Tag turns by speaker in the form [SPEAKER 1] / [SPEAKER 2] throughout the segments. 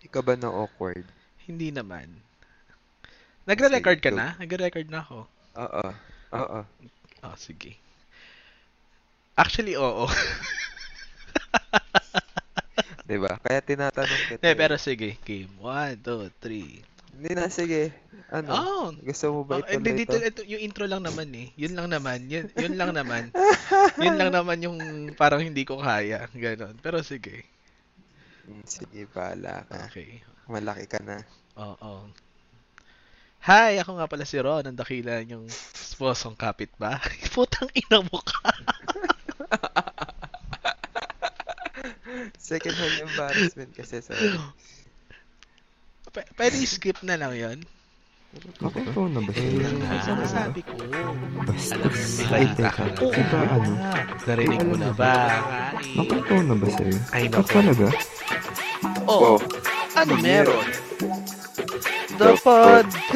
[SPEAKER 1] Ikaw ba na awkward?
[SPEAKER 2] Hindi naman. Nagre-record ka na? Nagre-record na ako.
[SPEAKER 1] Oo. Oo.
[SPEAKER 2] Oh, sige. Actually, oo.
[SPEAKER 1] Diba? Kaya tinatanong kita.
[SPEAKER 2] Eh,
[SPEAKER 1] eh.
[SPEAKER 2] pero sige. Game. One, two, three.
[SPEAKER 1] Hindi na, sige. Ano?
[SPEAKER 2] Oh,
[SPEAKER 1] Gusto mo ba
[SPEAKER 2] Oh,
[SPEAKER 1] ituloy
[SPEAKER 2] dito,
[SPEAKER 1] ito?
[SPEAKER 2] ito, yung intro lang naman eh. Yun lang naman. Yun, yun lang naman. yun lang naman yung parang hindi ko kaya. Ganon. Pero sige.
[SPEAKER 1] Mm, Sige, bahala ka.
[SPEAKER 2] Okay.
[SPEAKER 1] Malaki ka na.
[SPEAKER 2] Oo. Hi, ako nga pala si Ron, ang dakila yung sponsong kapitbahay. Putang ina mo ka.
[SPEAKER 1] Second hand embarrassment kasi sa...
[SPEAKER 2] P- pwede skip na lang yun.
[SPEAKER 3] Okay, ikaw na ba siya?
[SPEAKER 2] Ang sinasabi ko.
[SPEAKER 3] Basta. Ay, teka.
[SPEAKER 2] Oo
[SPEAKER 3] ba ano?
[SPEAKER 2] nga. Narinig mo na ba?
[SPEAKER 3] Ikaw na ba sa'yo?
[SPEAKER 2] Ay, nako.
[SPEAKER 3] talaga?
[SPEAKER 2] Oh, ano meron? The podcast!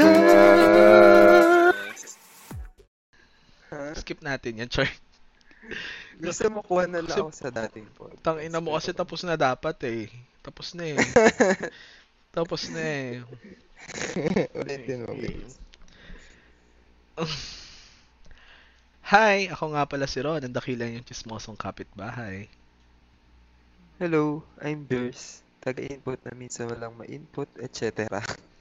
[SPEAKER 2] Skip natin yan, Char.
[SPEAKER 1] Gusto mo kuha na lang ako sa dating po.
[SPEAKER 2] Tang ina mo kasi tapos na dapat eh. Tapos na eh. tapos na eh.
[SPEAKER 1] Ulitin mo, please.
[SPEAKER 2] Hi, ako nga pala si Ron, ang dakilang yung chismosong kapitbahay.
[SPEAKER 1] Hello, I'm Beers. Taga-input na minsan walang ma-input, etc.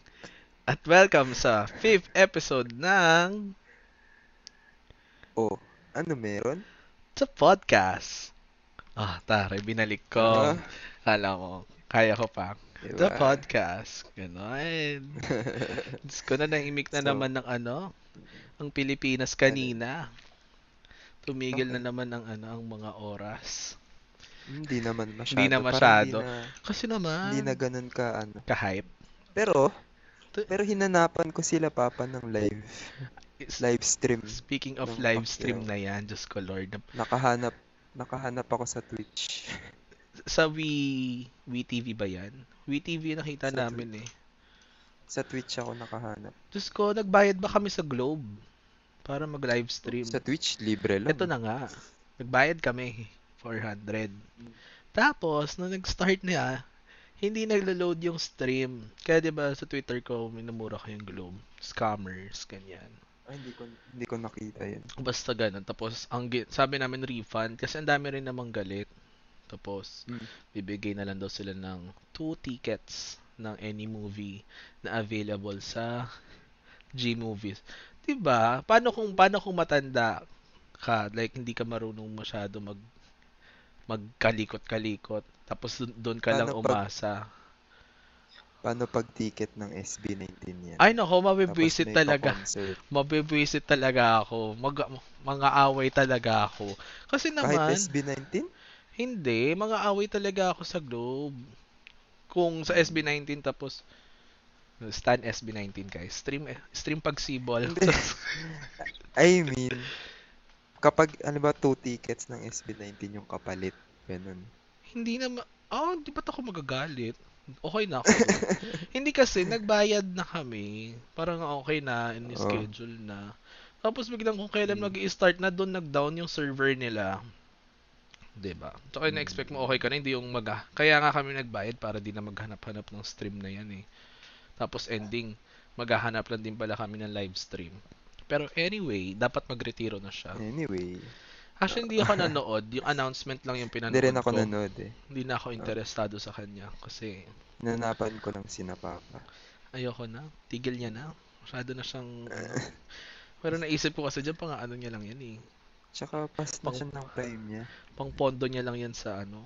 [SPEAKER 2] At welcome sa fifth episode ng
[SPEAKER 1] Oh, ano meron?
[SPEAKER 2] The Podcast. Ah, taray, binalik ko.
[SPEAKER 1] Ah,
[SPEAKER 2] Kala mo, kaya ko pa. The
[SPEAKER 1] diba?
[SPEAKER 2] Podcast. Ganon. Diyos ko na nahimik na
[SPEAKER 1] So-
[SPEAKER 2] naman ng ano, ang Pilipinas kanina. Tumigil na
[SPEAKER 1] Okay.
[SPEAKER 2] naman ng ano, ang mga oras.
[SPEAKER 1] Hindi naman masyado.
[SPEAKER 2] Hindi na masyado.
[SPEAKER 1] Hindi na,
[SPEAKER 2] Kasi naman,
[SPEAKER 1] hindi na ganun ka ano.
[SPEAKER 2] ka-hype.
[SPEAKER 1] Pero, pero hinanapan ko sila papa ng live live stream.
[SPEAKER 2] Speaking of live stream na yan, Diyos ko Lord.
[SPEAKER 1] Nakahanap nakahanap ako sa Twitch.
[SPEAKER 2] Sa We, WeTV ba yan? WeTV yung nakita
[SPEAKER 1] Sa
[SPEAKER 2] namin eh.
[SPEAKER 1] Sa Twitch ako nakahanap.
[SPEAKER 2] Diyos ko, nagbayad ba kami sa Globe? Para mag-live stream.
[SPEAKER 1] Sa Twitch libre lang.
[SPEAKER 2] Ito na nga. Nagbayad kami. 400. Tapos, nung nag-start na, hindi naglo-load yung stream. Kaya 'di ba sa Twitter ko, minumura ko yung Globe. Scammers, ganyan.
[SPEAKER 1] Ay, hindi ko hindi ko nakita 'yan.
[SPEAKER 2] Basta ganun. Tapos, ang sabi namin refund, kasi ang dami rin namang galit. Tapos,
[SPEAKER 1] Mm.
[SPEAKER 2] bibigay na lang daw sila ng two tickets ng any movie na available sa G-Movies. 'Di ba? Paano kung paano kung matanda ka, like hindi ka marunong masyado mag magkalikot-kalikot, tapos dun ka lang
[SPEAKER 1] Paano pag-
[SPEAKER 2] umasa.
[SPEAKER 1] Paano pag ticket ng SB19 yan?
[SPEAKER 2] Ay nako, mabibwisit talaga. Mabibwisit talaga ako. Mag, mga away talaga ako. Kasi
[SPEAKER 1] Kahit
[SPEAKER 2] naman,
[SPEAKER 1] SB19?
[SPEAKER 2] Hindi, mga away talaga ako sa Globe. Kung sa SB19 tapos Stan SB19 guys. Stream stream pag sibol.
[SPEAKER 1] I mean, kapag, ano ba, two tickets ng SB19 yung kapalit. Ganun.
[SPEAKER 2] Hindi na ma- Oh, di ba't ako magagalit? Okay na ako. Hindi kasi nagbayad na kami. Parang okay na, in-schedule na. Tapos biglang kung kailan
[SPEAKER 1] Mm.
[SPEAKER 2] mag-i-start na doon nag-down yung server nila. 'Di ba? So kaya na-expect mo okay ka na, hindi yung mag Kaya nga kami nagbayad para di na maghanap-hanap ng stream na yan eh. Tapos ending, maghahanap lang din pala kami ng live stream. Pero anyway, dapat magretiro na siya.
[SPEAKER 1] Anyway,
[SPEAKER 2] Actually, hindi ako nanood. Yung announcement lang yung pinanood
[SPEAKER 1] hindi rin ako
[SPEAKER 2] ko.
[SPEAKER 1] nanood eh.
[SPEAKER 2] Hindi na ako interesado sa kanya kasi
[SPEAKER 1] Nanapan ko lang sina Papa.
[SPEAKER 2] ayoko na. Tigil niya na. Masyado na siyang... Pero naisip ko kasi dyan, pang ano niya lang yan eh.
[SPEAKER 1] Tsaka pas na siya ng prime niya.
[SPEAKER 2] Pang pondo niya lang yan sa ano.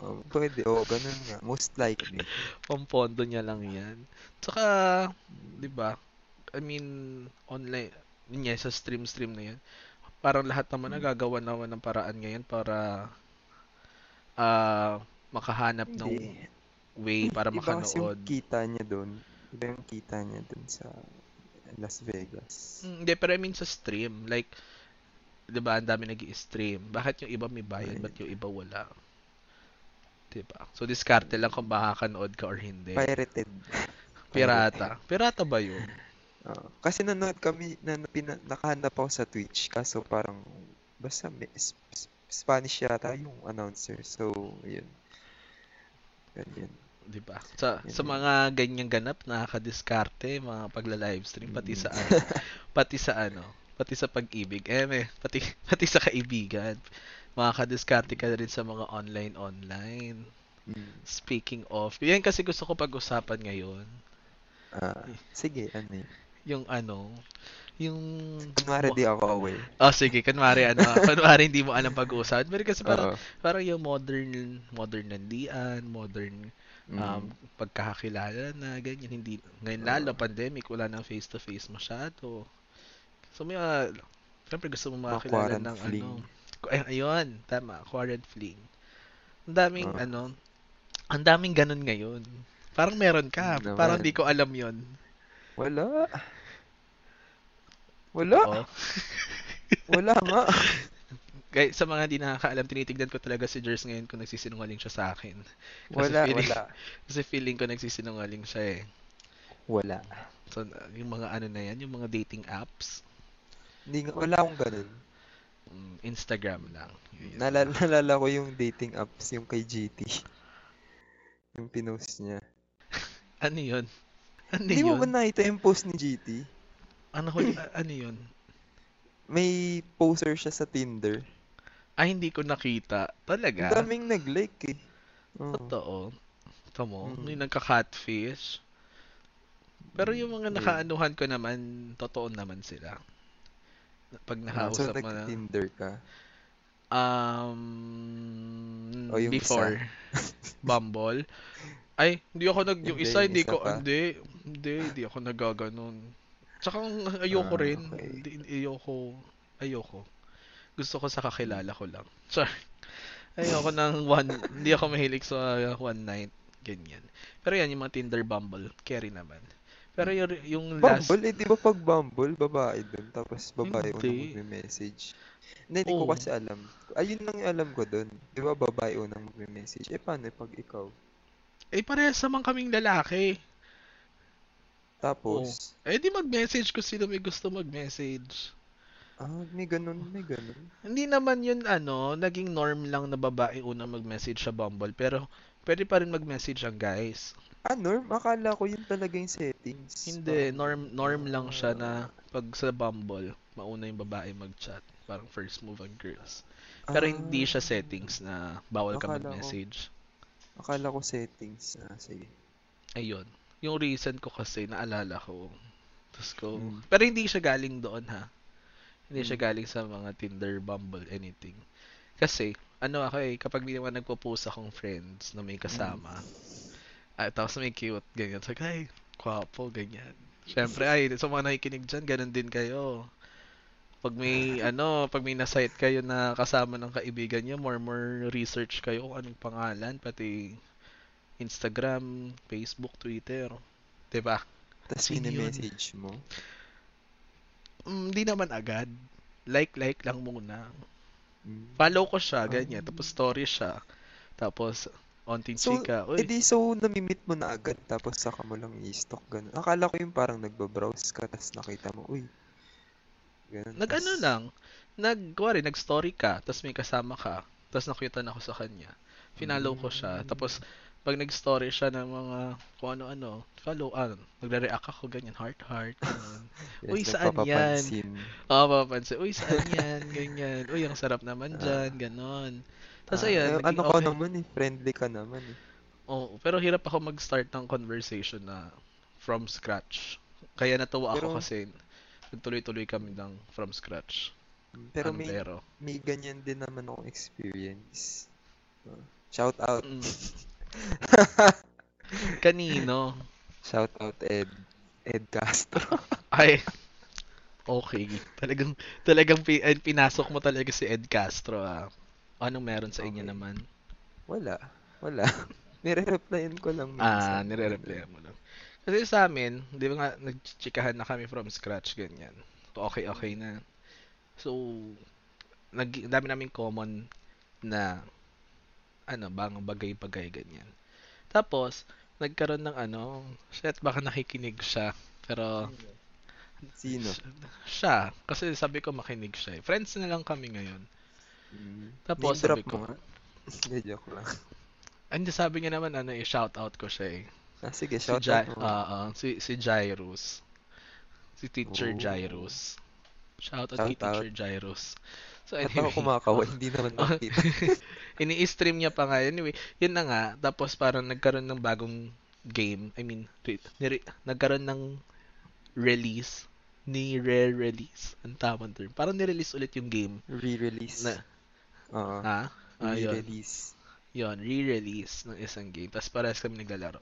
[SPEAKER 1] Oh, pwede, oh, ganun nga. Most likely.
[SPEAKER 2] Pang pondo niya lang yan. Tsaka, di ba? I mean, online, yun nga, sa stream-stream na yan. Parang lahat naman nagagawa naman ng paraan ngayon para ah makahanap ng
[SPEAKER 1] Hindi.
[SPEAKER 2] way para
[SPEAKER 1] Iba kasi yung
[SPEAKER 2] makanood.
[SPEAKER 1] kita niya doon. Iba yung kita niya doon sa Las Vegas.
[SPEAKER 2] Mm, Hindi, pero I mean sa stream. Like, di ba, ang dami nag stream Bakit yung iba may bayad,
[SPEAKER 1] Ay.
[SPEAKER 2] ba't yung iba wala? Di ba? So, diskarte lang kung makakanood ka or hindi.
[SPEAKER 1] Pirated.
[SPEAKER 2] Pirata. Pirata ba yun?
[SPEAKER 1] Oo. kasi nanood kami, na, na, pina, nakahanap ako sa Twitch. Kaso parang, basta may, Spanish yata yung announcer. So, yun. Ganyan.
[SPEAKER 2] 'di ba? Sa sa
[SPEAKER 1] Yun.
[SPEAKER 2] mga ganyang ganap nakakadiskarte mga pagla-livestream pati sa ano, pati sa ano, pati sa pag-ibig. Eh, may, pati pati sa kaibigan. Makakadiskarte ka rin sa mga online online.
[SPEAKER 1] Mm.
[SPEAKER 2] Speaking of, yan kasi gusto ko pag-usapan ngayon.
[SPEAKER 1] Ah, sige, ano yun?
[SPEAKER 2] Yung ano, yung
[SPEAKER 1] Kunwari di ako aware.
[SPEAKER 2] Oh, sige, kunwari ano, kunwari hindi mo alam pag-uusapan. Pero kasi parang
[SPEAKER 1] Oo.
[SPEAKER 2] parang yung modern modern landian, modern
[SPEAKER 1] Mm.
[SPEAKER 2] um, pagkakakilala na ganyan hindi ngayon lalo pandemic wala nang face to face masyado so may uh, syempre gusto mo
[SPEAKER 1] Mga
[SPEAKER 2] makakilala ng
[SPEAKER 1] fling.
[SPEAKER 2] ano ay, ayun tama quarant fling ang daming
[SPEAKER 1] Oo.
[SPEAKER 2] ano ang daming ganun ngayon parang meron ka
[SPEAKER 1] Naman.
[SPEAKER 2] parang di ko alam yon
[SPEAKER 1] Wala. Wala. Wala nga.
[SPEAKER 2] Kaya sa mga di nakakaalam, tinitignan ko talaga si Jers ngayon kung nagsisinungaling siya sa akin. Kasi
[SPEAKER 1] Wala,
[SPEAKER 2] feeling,
[SPEAKER 1] wala.
[SPEAKER 2] Kasi feeling ko nagsisinungaling siya eh.
[SPEAKER 1] Wala.
[SPEAKER 2] So, yung mga ano na yan, yung mga dating apps,
[SPEAKER 1] Hindi nga, wala akong ganun.
[SPEAKER 2] mm, Instagram lang. Yun.
[SPEAKER 1] Nalala, nalala ko yung dating apps, yung kay GT. Yung pinost niya.
[SPEAKER 2] Ano yun? Ano
[SPEAKER 1] Hindi mo
[SPEAKER 2] yun?
[SPEAKER 1] ba nakita yung post ni GT?
[SPEAKER 2] Ano, hul- a- ano yun?
[SPEAKER 1] May poster siya sa Tinder.
[SPEAKER 2] Ay, hindi ko nakita.
[SPEAKER 1] Ang
[SPEAKER 2] Talaga?
[SPEAKER 1] daming nag-like eh. Oo.
[SPEAKER 2] Totoo. Ito mo,
[SPEAKER 1] Mm.
[SPEAKER 2] may nagka-catfish. Pero yung mga nakaanuhan ko naman, totoo naman sila. Pag
[SPEAKER 1] so,
[SPEAKER 2] nakausap mo na.
[SPEAKER 1] nag-Tinder ka.
[SPEAKER 2] Um,
[SPEAKER 1] O yung
[SPEAKER 2] before Bumble. Ay, hindi ako nag yung isa hindi
[SPEAKER 1] isa
[SPEAKER 2] ko
[SPEAKER 1] pa.
[SPEAKER 2] hindi hindi hindi ako nagaganon. Tsaka ayoko
[SPEAKER 1] Ah,
[SPEAKER 2] rin.
[SPEAKER 1] okay.
[SPEAKER 2] Hindi ayoko ayoko. Gusto ko sa kakilala ko lang. Sorry. Ayoko ng one hindi ako mahilig sa one night ganyan. Pero yan yung mga Tinder Bumble, carry naman. Pero yung yung last
[SPEAKER 1] Bumble, eh, di ba pag Bumble, babae dun, tapos babae unang
[SPEAKER 2] Hindi.
[SPEAKER 1] magme-message. Hindi, hindi ko
[SPEAKER 2] Oo.
[SPEAKER 1] kasi alam. Ayun lang yung alam ko dun. Di ba babae unang magme-message? Eh, paano pag ikaw?
[SPEAKER 2] eh parehas naman kaming lalaki.
[SPEAKER 1] Tapos,
[SPEAKER 2] Eh di mag-message ko sino may gusto mag-message.
[SPEAKER 1] ah, may ganun, may ganun.
[SPEAKER 2] Hindi naman yun ano, naging norm lang na babae una mag-message sa Bumble, pero pwede pa rin mag-message ang guys.
[SPEAKER 1] Ah, norm? Akala ko yun talaga yung settings.
[SPEAKER 2] Hindi,
[SPEAKER 1] Parang-
[SPEAKER 2] norm norm lang siya na pag sa Bumble, mauna yung babae mag-chat, parang first move ang girls. Pero hindi siya
[SPEAKER 1] Ah,
[SPEAKER 2] settings na bawal ka
[SPEAKER 1] Akala ko-
[SPEAKER 2] mag-message.
[SPEAKER 1] Akala ko settings. Ah, sige.
[SPEAKER 2] Ayun. Yung reason ko kasi naalala ko. Tapos ko,
[SPEAKER 1] Mm.
[SPEAKER 2] pero hindi siya galing doon ha. Hindi siya
[SPEAKER 1] Mm.
[SPEAKER 2] galing sa mga Tinder, Bumble, anything. Kasi, ano ako eh, kapag may naman nagpo-post akong friends na may kasama, ah, tapos may cute, ganyan. So, ay, kwapo, ganyan. Siyempre, ay, sa mga nakikinig dyan, ganun din kayo. Pag may, ano, pag may na-site kayo na kasama ng kaibigan nyo, more more research kayo kung anong pangalan, pati Instagram, Facebook, Twitter. ba?
[SPEAKER 1] Tapos
[SPEAKER 2] Sino yun?
[SPEAKER 1] message mo.
[SPEAKER 2] Mm, Hindi naman agad. Like-like lang muna.
[SPEAKER 1] Mm.
[SPEAKER 2] Follow ko siya, ganyan.
[SPEAKER 1] Ah.
[SPEAKER 2] Tapos story siya. Tapos, onting
[SPEAKER 1] So,
[SPEAKER 2] chika. Uy,
[SPEAKER 1] di, so, namimit mo na agad, tapos saka mo lang i-stalk, ganun. Akala ko yung parang nagbabrowse ka, tapos nakita mo, uy. Ganun.
[SPEAKER 2] nag-ano
[SPEAKER 1] tas-
[SPEAKER 2] lang. Nag, kuwari, nag-story ka. Tapos may kasama ka. Tapos nakutan ako sa kanya. Finallow ko siya.
[SPEAKER 1] Mm.
[SPEAKER 2] Tapos, pag nag-story siya ng mga kung ano-ano, follow, ano, magre-react ako, ganyan, heart-heart, ganyan.
[SPEAKER 1] Yes,
[SPEAKER 2] Uy, saan yan? Oo, mapapansin. Uy, saan yan? Ganyan. Uy, ang sarap naman dyan. Ganon. Tapos
[SPEAKER 1] Ah,
[SPEAKER 2] ayun, naging
[SPEAKER 1] ano ka
[SPEAKER 2] okay.
[SPEAKER 1] naman eh, friendly ka naman eh.
[SPEAKER 2] Oo, pero hirap ako mag-start ng conversation na from scratch. Kaya natuwa ako
[SPEAKER 1] Pero-
[SPEAKER 2] kasi nagtuloy-tuloy kami ng from scratch.
[SPEAKER 1] Pero
[SPEAKER 2] Ano,
[SPEAKER 1] may,
[SPEAKER 2] pero,
[SPEAKER 1] may ganyan din naman akong experience. Uh, shout out.
[SPEAKER 2] mm. Kanino?
[SPEAKER 1] Shout out Ed. Ed Castro.
[SPEAKER 2] Ay, okay. Talagang, talagang pi- pinasok mo talaga si Ed Castro, ah. Anong meron sa inyo
[SPEAKER 1] Okay.
[SPEAKER 2] naman?
[SPEAKER 1] Wala. Wala. Nire-replyan ko lang
[SPEAKER 2] Ah, nire-replyan mo lang. Kasi sa amin, di ba nga, nagchichikahan na kami from scratch, ganyan. Okay, okay na. So, nag, dami namin common na, ano, bang bagay-bagay, ganyan. Tapos, nagkaroon ng ano, shit, baka nakikinig siya. Pero,
[SPEAKER 1] Sino?
[SPEAKER 2] siya, kasi sabi ko makinig siya. eh. Friends na lang kami ngayon.
[SPEAKER 1] Mm.
[SPEAKER 2] Tapos,
[SPEAKER 1] Name
[SPEAKER 2] sabi ko-.
[SPEAKER 1] Hindi, joke lang.
[SPEAKER 2] Hindi sabi niya naman ano eh, shout out ko siya eh.
[SPEAKER 1] Ah, sige,
[SPEAKER 2] Si
[SPEAKER 1] shout
[SPEAKER 2] Jai,
[SPEAKER 1] out mo.
[SPEAKER 2] oo, si si Jairus. Si Teacher
[SPEAKER 1] Oh.
[SPEAKER 2] Jairus. Shout out
[SPEAKER 1] Shout
[SPEAKER 2] kay Teacher Jairus. So
[SPEAKER 1] Ba't ako
[SPEAKER 2] anyway,
[SPEAKER 1] kumakaway? Hindi naman makita.
[SPEAKER 2] ini-stream niya pa nga. Anyway, yun na nga. Tapos parang nagkaroon ng bagong game. I mean, re- nire- nagkaroon ng release. Ni re-release. Ang tamang term. Parang nirelease ulit yung game.
[SPEAKER 1] Re-release.
[SPEAKER 2] Na,
[SPEAKER 1] Oo.
[SPEAKER 2] ha? Ah.
[SPEAKER 1] Re-release.
[SPEAKER 2] Yun, re-release ng isang game. Tapos parehas kami naglalaro.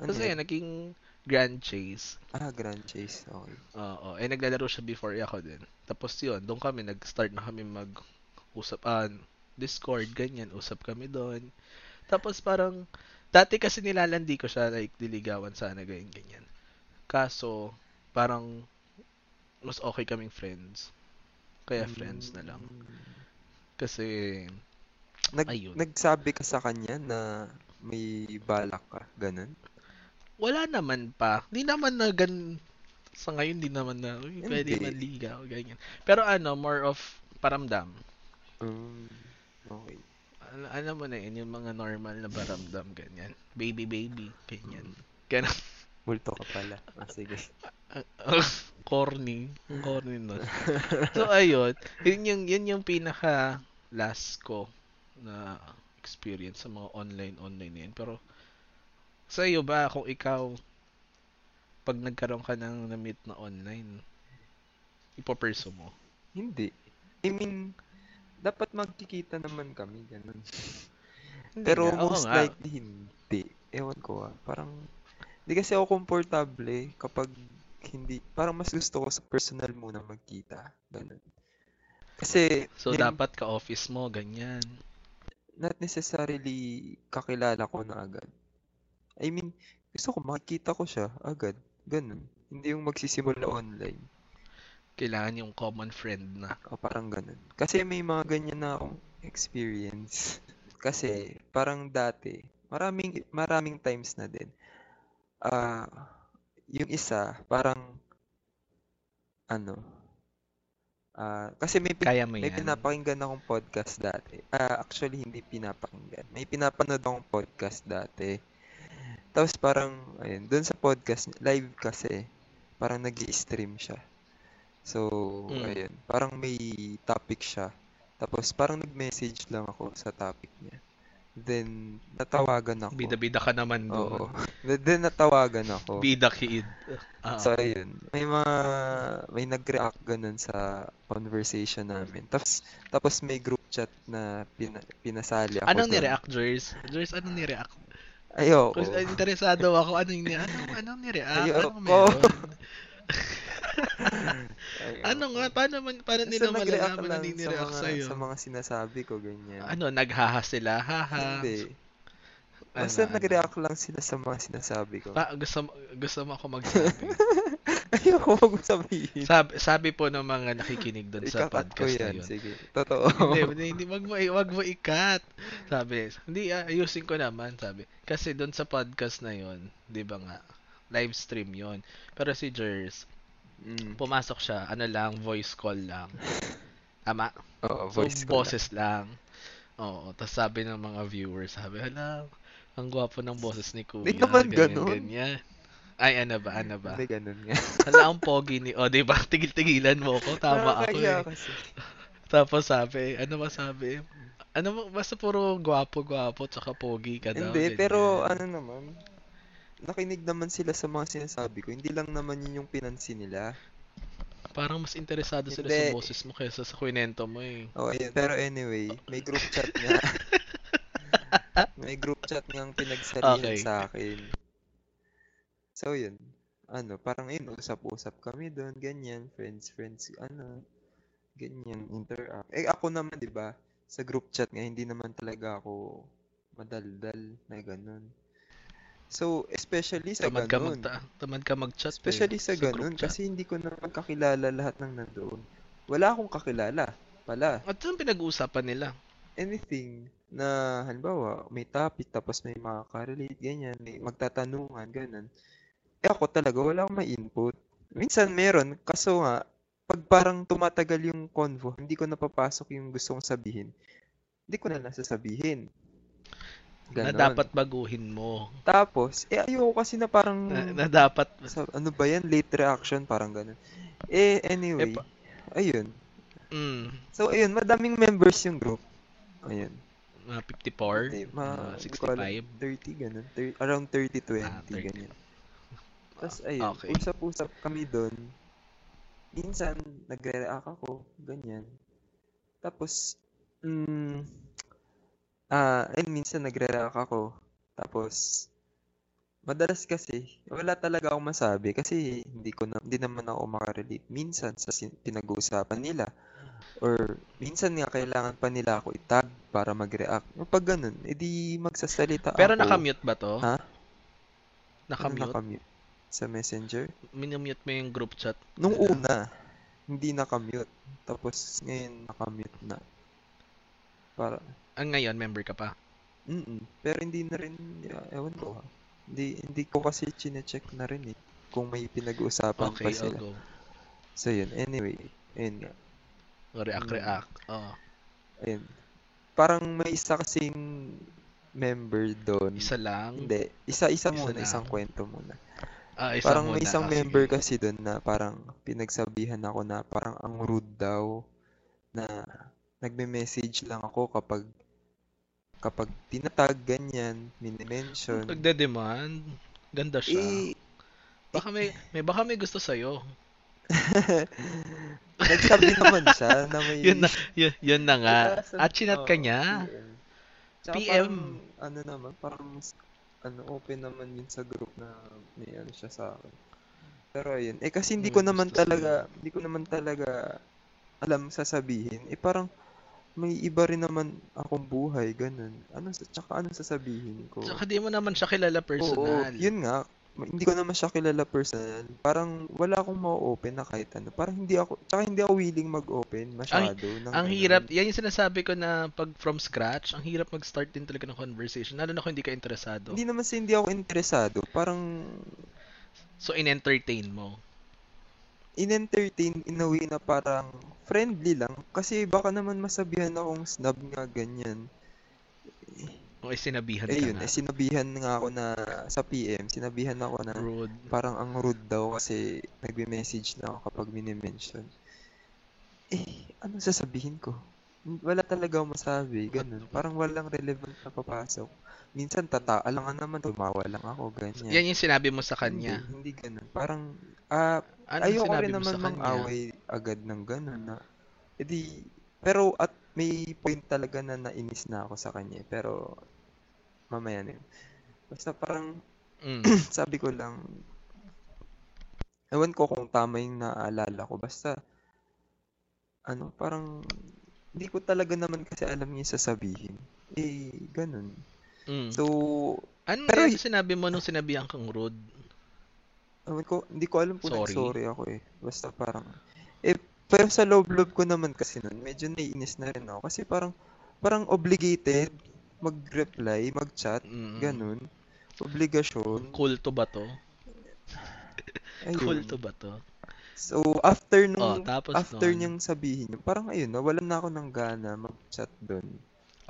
[SPEAKER 1] Ano
[SPEAKER 2] Tapos
[SPEAKER 1] yan?
[SPEAKER 2] ayun, naging Grand Chase.
[SPEAKER 1] Ah, Grand Chase. Okay.
[SPEAKER 2] Oo. Eh, naglalaro siya before ako din. Tapos yun, doon kami, nag-start na kami mag-usap, ah, Discord, ganyan, usap kami doon. Tapos parang, dati kasi nilalandi ko siya, like, diligawan sana, ganyan, ganyan. Kaso, parang, mas okay kaming friends. Kaya friends na lang. Kasi,
[SPEAKER 1] Nag,
[SPEAKER 2] Ayun.
[SPEAKER 1] Nagsabi ka sa kanya na may balak ka. Ganun.
[SPEAKER 2] wala naman pa. Di naman na gan sa ngayon di naman na uy, pwede
[SPEAKER 1] Hindi.
[SPEAKER 2] manligaw ganyan. Pero ano, more of paramdam.
[SPEAKER 1] Um, okay.
[SPEAKER 2] Ano, ano mo na yun, yung mga normal na paramdam ganyan. Baby baby ganyan. Ganun.
[SPEAKER 1] Multo ka pala. Ah, sige.
[SPEAKER 2] corny. Corny nun. So ayun, yun yung yun yung pinaka last ko na experience sa mga online online na yun. Pero sa iyo ba kung ikaw pag nagkaroon ka ng na-meet na online, ipoperso mo?
[SPEAKER 1] Hindi. I mean, dapat magkikita naman kami. Ganun. Pero
[SPEAKER 2] oo
[SPEAKER 1] most
[SPEAKER 2] nga.
[SPEAKER 1] likely hindi. Ewan ko ah. Parang, hindi kasi ako komportable kapag hindi, parang mas gusto ko sa personal muna magkita. Ganun. Kasi,
[SPEAKER 2] So
[SPEAKER 1] yun,
[SPEAKER 2] dapat ka office mo ganyan.
[SPEAKER 1] not necessarily kakilala ko na agad. I mean, gusto ko makikita ko siya agad. Ganun. Hindi yung magsisimula online.
[SPEAKER 2] Kailangan yung common friend na.
[SPEAKER 1] O parang ganun. Kasi may mga ganyan na akong experience. Kasi parang dati, maraming maraming times na din. Ah, yung isa parang ano ah kasi may pin-
[SPEAKER 2] Kaya mo
[SPEAKER 1] may
[SPEAKER 2] yan.
[SPEAKER 1] pinapakinggan akong podcast dati. Ah, actually hindi pinapakinggan. May pinapanood akong podcast dati. Tapos parang ayun, doon sa podcast live kasi parang nag-i-stream siya. So,
[SPEAKER 2] Mm.
[SPEAKER 1] ayun, parang may topic siya. Tapos parang nag-message lang ako sa topic niya. Then natawagan ako.
[SPEAKER 2] Bida-bida ka naman
[SPEAKER 1] Oo.
[SPEAKER 2] doon.
[SPEAKER 1] Then natawagan ako.
[SPEAKER 2] Bida kid. Ah.
[SPEAKER 1] So, ayun. May mga, may nag-react ganun sa conversation namin. Tapos, tapos may group chat na pina, pinasali ako
[SPEAKER 2] Anong ni-react, Jers? Jers, anong ni-react?
[SPEAKER 1] Ayoko.
[SPEAKER 2] Kasi interesado ako. Anong, ni anong, anong ni-react?
[SPEAKER 1] Ayoko.
[SPEAKER 2] Anong meron? Ano nga? Paano, man, paano nila
[SPEAKER 1] nag-react
[SPEAKER 2] malalaman na hindi
[SPEAKER 1] sa
[SPEAKER 2] sa'yo?
[SPEAKER 1] sa mga sinasabi ko, ganyan.
[SPEAKER 2] Ano, naghaha sila? Haha.
[SPEAKER 1] Hindi.
[SPEAKER 2] Ano,
[SPEAKER 1] Basta
[SPEAKER 2] ano?
[SPEAKER 1] nag-react lang sila sa mga sinasabi ko.
[SPEAKER 2] Pa, gusto, gusto mo ako magsabi.
[SPEAKER 1] Ayoko wag mo sabihin.
[SPEAKER 2] sabi, sabi po ng mga nakikinig doon sa
[SPEAKER 1] Ikakat ko
[SPEAKER 2] podcast na
[SPEAKER 1] yan.
[SPEAKER 2] yun.
[SPEAKER 1] Sige. Totoo.
[SPEAKER 2] hindi, hindi, hindi, wag mo, wag mo ikat. Sabi, hindi, ah, ayusin ko naman, sabi. Kasi doon sa podcast na yon di ba nga, live stream yon Pero si Jers,
[SPEAKER 1] Mm.
[SPEAKER 2] pumasok siya, ano lang, voice call lang. Tama?
[SPEAKER 1] Oo, voice lang.
[SPEAKER 2] boses lang. Oo, tapos sabi ng mga viewers, sabi, hala, ang gwapo ng boses ni Kuya.
[SPEAKER 1] Hindi naman
[SPEAKER 2] ganyan,
[SPEAKER 1] ganun.
[SPEAKER 2] ganyan. Ay, ano ba, ano ba?
[SPEAKER 1] Hindi ganun nga.
[SPEAKER 2] Hala, ang pogi ni, o, di ba? Tigil-tigilan mo ko, tama ako eh.
[SPEAKER 1] kasi.
[SPEAKER 2] Tapos sabi, ano ba sabi? Ano basta puro gwapo-gwapo tsaka pogi ka daw.
[SPEAKER 1] Hindi,
[SPEAKER 2] ganyan.
[SPEAKER 1] pero ano naman, nakinig naman sila sa mga sinasabi ko. Hindi lang naman yun yung pinansin nila.
[SPEAKER 2] Parang mas interesado sila
[SPEAKER 1] Hindi.
[SPEAKER 2] sa boses mo kaysa sa kwento mo eh.
[SPEAKER 1] Oh, ayun. Pero anyway, may group chat nga. may group chat ngang pinagsalihan
[SPEAKER 2] Okay.
[SPEAKER 1] sa akin. So, yun. Ano, parang yun, usap-usap kami doon, ganyan, friends, friends, ano, ganyan, interact. Eh, ako naman, di ba, sa group chat nga, hindi naman talaga ako madaldal na ganun. So, especially sa
[SPEAKER 2] Tamad ka,
[SPEAKER 1] ganun.
[SPEAKER 2] magta- tamad ka mag-chat
[SPEAKER 1] Especially
[SPEAKER 2] eh,
[SPEAKER 1] sa
[SPEAKER 2] group
[SPEAKER 1] ganun, kasi hindi ko naman kakilala lahat ng nandoon. Wala akong kakilala pala.
[SPEAKER 2] At saan pinag-uusapan nila?
[SPEAKER 1] Anything na, halimbawa, may topic, tapos may makaka-relate, ganyan, may magtatanungan, ganun. Eh ako talaga, wala akong may input. Minsan meron, kaso nga, pag parang tumatagal yung convo, hindi ko napapasok yung gusto kong sabihin, hindi ko na nasasabihin.
[SPEAKER 2] Na
[SPEAKER 1] Ganon.
[SPEAKER 2] dapat baguhin mo.
[SPEAKER 1] Tapos, eh ayoko kasi na parang,
[SPEAKER 2] Na, na dapat
[SPEAKER 1] sa, ano ba yan, late reaction, parang ganun. Eh, anyway,
[SPEAKER 2] Eh, pa-
[SPEAKER 1] ayun.
[SPEAKER 2] mm,
[SPEAKER 1] So, ayun, madaming members yung group. Ayun.
[SPEAKER 2] mga 54,
[SPEAKER 1] Hindi, ma,
[SPEAKER 2] mga
[SPEAKER 1] alam,
[SPEAKER 2] 65.
[SPEAKER 1] 30, ganun. Thir- around 30-20,
[SPEAKER 2] Ah, 30.
[SPEAKER 1] ganyan. Tapos, ayun,
[SPEAKER 2] Okay.
[SPEAKER 1] usap-usap kami doon. Minsan, nagre-react ako, ganyan. Tapos, mm, ah, ayun, minsan nagre-react ako. Tapos, madalas kasi, wala talaga akong masabi kasi hindi ko na, hindi naman ako makarelate. Minsan, sa sin- pinag-uusapan nila, or minsan nga kailangan pa nila ako itag para mag-react. O pag ganun, edi magsasalita
[SPEAKER 2] Pero
[SPEAKER 1] ako.
[SPEAKER 2] nakamute ba to?
[SPEAKER 1] Ha? Ano
[SPEAKER 2] Nakamute?
[SPEAKER 1] nakamute? Sa messenger?
[SPEAKER 2] Minumute mo yung group chat.
[SPEAKER 1] Nung una, hindi nakamute. Tapos ngayon nakamute na. Para,
[SPEAKER 2] Ah, ngayon, member ka pa.
[SPEAKER 1] mm Pero hindi na rin, uh, ewan ko ha. Hindi, hindi ko kasi chinecheck na rin eh. Kung may pinag-uusapan
[SPEAKER 2] Okay,
[SPEAKER 1] pa
[SPEAKER 2] I'll
[SPEAKER 1] sila.
[SPEAKER 2] go.
[SPEAKER 1] So yun, anyway. Ayun.
[SPEAKER 2] React,
[SPEAKER 1] Mm.
[SPEAKER 2] react. Oh,
[SPEAKER 1] Ayun. Parang may isa kasing member doon.
[SPEAKER 2] isa lang.
[SPEAKER 1] Hindi. Isa-isa
[SPEAKER 2] Isa
[SPEAKER 1] muna,
[SPEAKER 2] lang.
[SPEAKER 1] isang kwento muna.
[SPEAKER 2] Ah, isa
[SPEAKER 1] Parang
[SPEAKER 2] muna.
[SPEAKER 1] may isang
[SPEAKER 2] Ah, sige.
[SPEAKER 1] member kasi doon na parang pinagsabihan ako na parang ang rude daw na nagme-message lang ako kapag kapag tinatag ganyan, minimension.
[SPEAKER 2] Nagde-demand. Ganda siya.
[SPEAKER 1] Eh,
[SPEAKER 2] Baka may, may baka may gusto sa'yo.
[SPEAKER 1] nagsabi naman siya na may
[SPEAKER 2] Yun na, yun, yun na nga. At chinat ka niya.
[SPEAKER 1] PM.
[SPEAKER 2] PM.
[SPEAKER 1] parang, ano naman, parang ano, open naman yun sa group na may ano siya sa akin. Pero ayun, eh kasi hindi
[SPEAKER 2] May
[SPEAKER 1] ko naman talaga, hindi ko naman talaga alam sasabihin. Eh parang may iba rin naman akong buhay, ganun. Ano, sa- tsaka ano sasabihin ko?
[SPEAKER 2] Saka di mo naman siya kilala
[SPEAKER 1] Oo,
[SPEAKER 2] personal.
[SPEAKER 1] yun nga. Hindi ko naman siya kilala personal. Parang wala akong ma-open na kahit ano. Parang hindi ako, tsaka hindi ako willing mag-open masyado. ng
[SPEAKER 2] Ang hirap, yan yung sinasabi ko na pag from scratch, ang hirap mag-start din talaga ng conversation, lalo na kung hindi ka interesado.
[SPEAKER 1] Hindi naman sa hindi ako interesado. Parang
[SPEAKER 2] So, in-entertain mo.
[SPEAKER 1] In-entertain in a way na parang friendly lang. Kasi baka naman masabihan akong snub nga ganyan.
[SPEAKER 2] O ay sinabihan ka
[SPEAKER 1] Eh yun,
[SPEAKER 2] na.
[SPEAKER 1] eh sinabihan nga ako na sa PM, sinabihan ako na
[SPEAKER 2] Rude.
[SPEAKER 1] parang ang rude daw kasi nagme-message na ako kapag mini-mention. Eh, ano sasabihin ko? Wala talaga masabi, ganun. Parang walang relevant na papasok. Minsan tata, alam nga naman, tumawa lang ako, ganyan.
[SPEAKER 2] Yan yung sinabi mo sa kanya.
[SPEAKER 1] Hindi, hindi ganun. Parang, ah,
[SPEAKER 2] Ano
[SPEAKER 1] ayoko rin naman
[SPEAKER 2] sa kanya?
[SPEAKER 1] mang-away agad ng ganun na. Edi, pero at may point talaga na nainis na ako sa kanya. eh. Pero, mamaya na yun. Basta parang,
[SPEAKER 2] Mm.
[SPEAKER 1] sabi ko lang, ewan ko kung tama yung naaalala ko. Basta, ano, parang, hindi ko talaga naman kasi alam yung sasabihin. Eh, ganun.
[SPEAKER 2] Mm.
[SPEAKER 1] So,
[SPEAKER 2] ano
[SPEAKER 1] pero y-
[SPEAKER 2] sinabi mo nung sinabihan kang rude?
[SPEAKER 1] ewan ko, hindi ko alam kung
[SPEAKER 2] Sorry.
[SPEAKER 1] nag-sorry ako eh. Basta parang, eh, pero sa loob-loob ko naman kasi nun, medyo naiinis na rin ako. Kasi parang, parang obligated mag-reply, mag-chat,
[SPEAKER 2] Mm.
[SPEAKER 1] ganun. Obligasyon.
[SPEAKER 2] Kulto ba to?
[SPEAKER 1] Ayun.
[SPEAKER 2] Kulto ba to?
[SPEAKER 1] So, after
[SPEAKER 2] Oh,
[SPEAKER 1] nung,
[SPEAKER 2] tapos
[SPEAKER 1] after
[SPEAKER 2] nun?
[SPEAKER 1] niyang sabihin parang ayun, nawalan na ako ng gana mag-chat doon.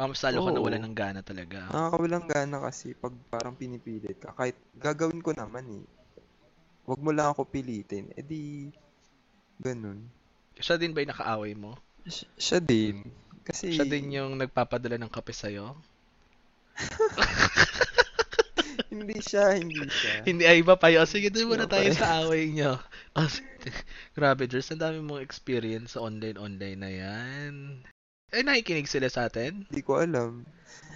[SPEAKER 2] Ah, mas lalo ka nawala ng gana talaga.
[SPEAKER 1] Nakakawalang gana kasi pag parang pinipilit ka, kahit gagawin ko naman eh. Huwag mo lang ako pilitin. Eh di, ganun.
[SPEAKER 2] Siya din ba yung nakaaway mo?
[SPEAKER 1] Si- siya din. Kasi,
[SPEAKER 2] Siya din yung nagpapadala ng kape sa'yo?
[SPEAKER 1] hindi siya, hindi siya.
[SPEAKER 2] Hindi, ay iba pa yun. Sige, doon muna tayo sa away nyo. Oh, grabe, Jers. Ang dami mong experience sa online-online na yan. Eh, nakikinig sila sa atin?
[SPEAKER 1] Hindi ko alam.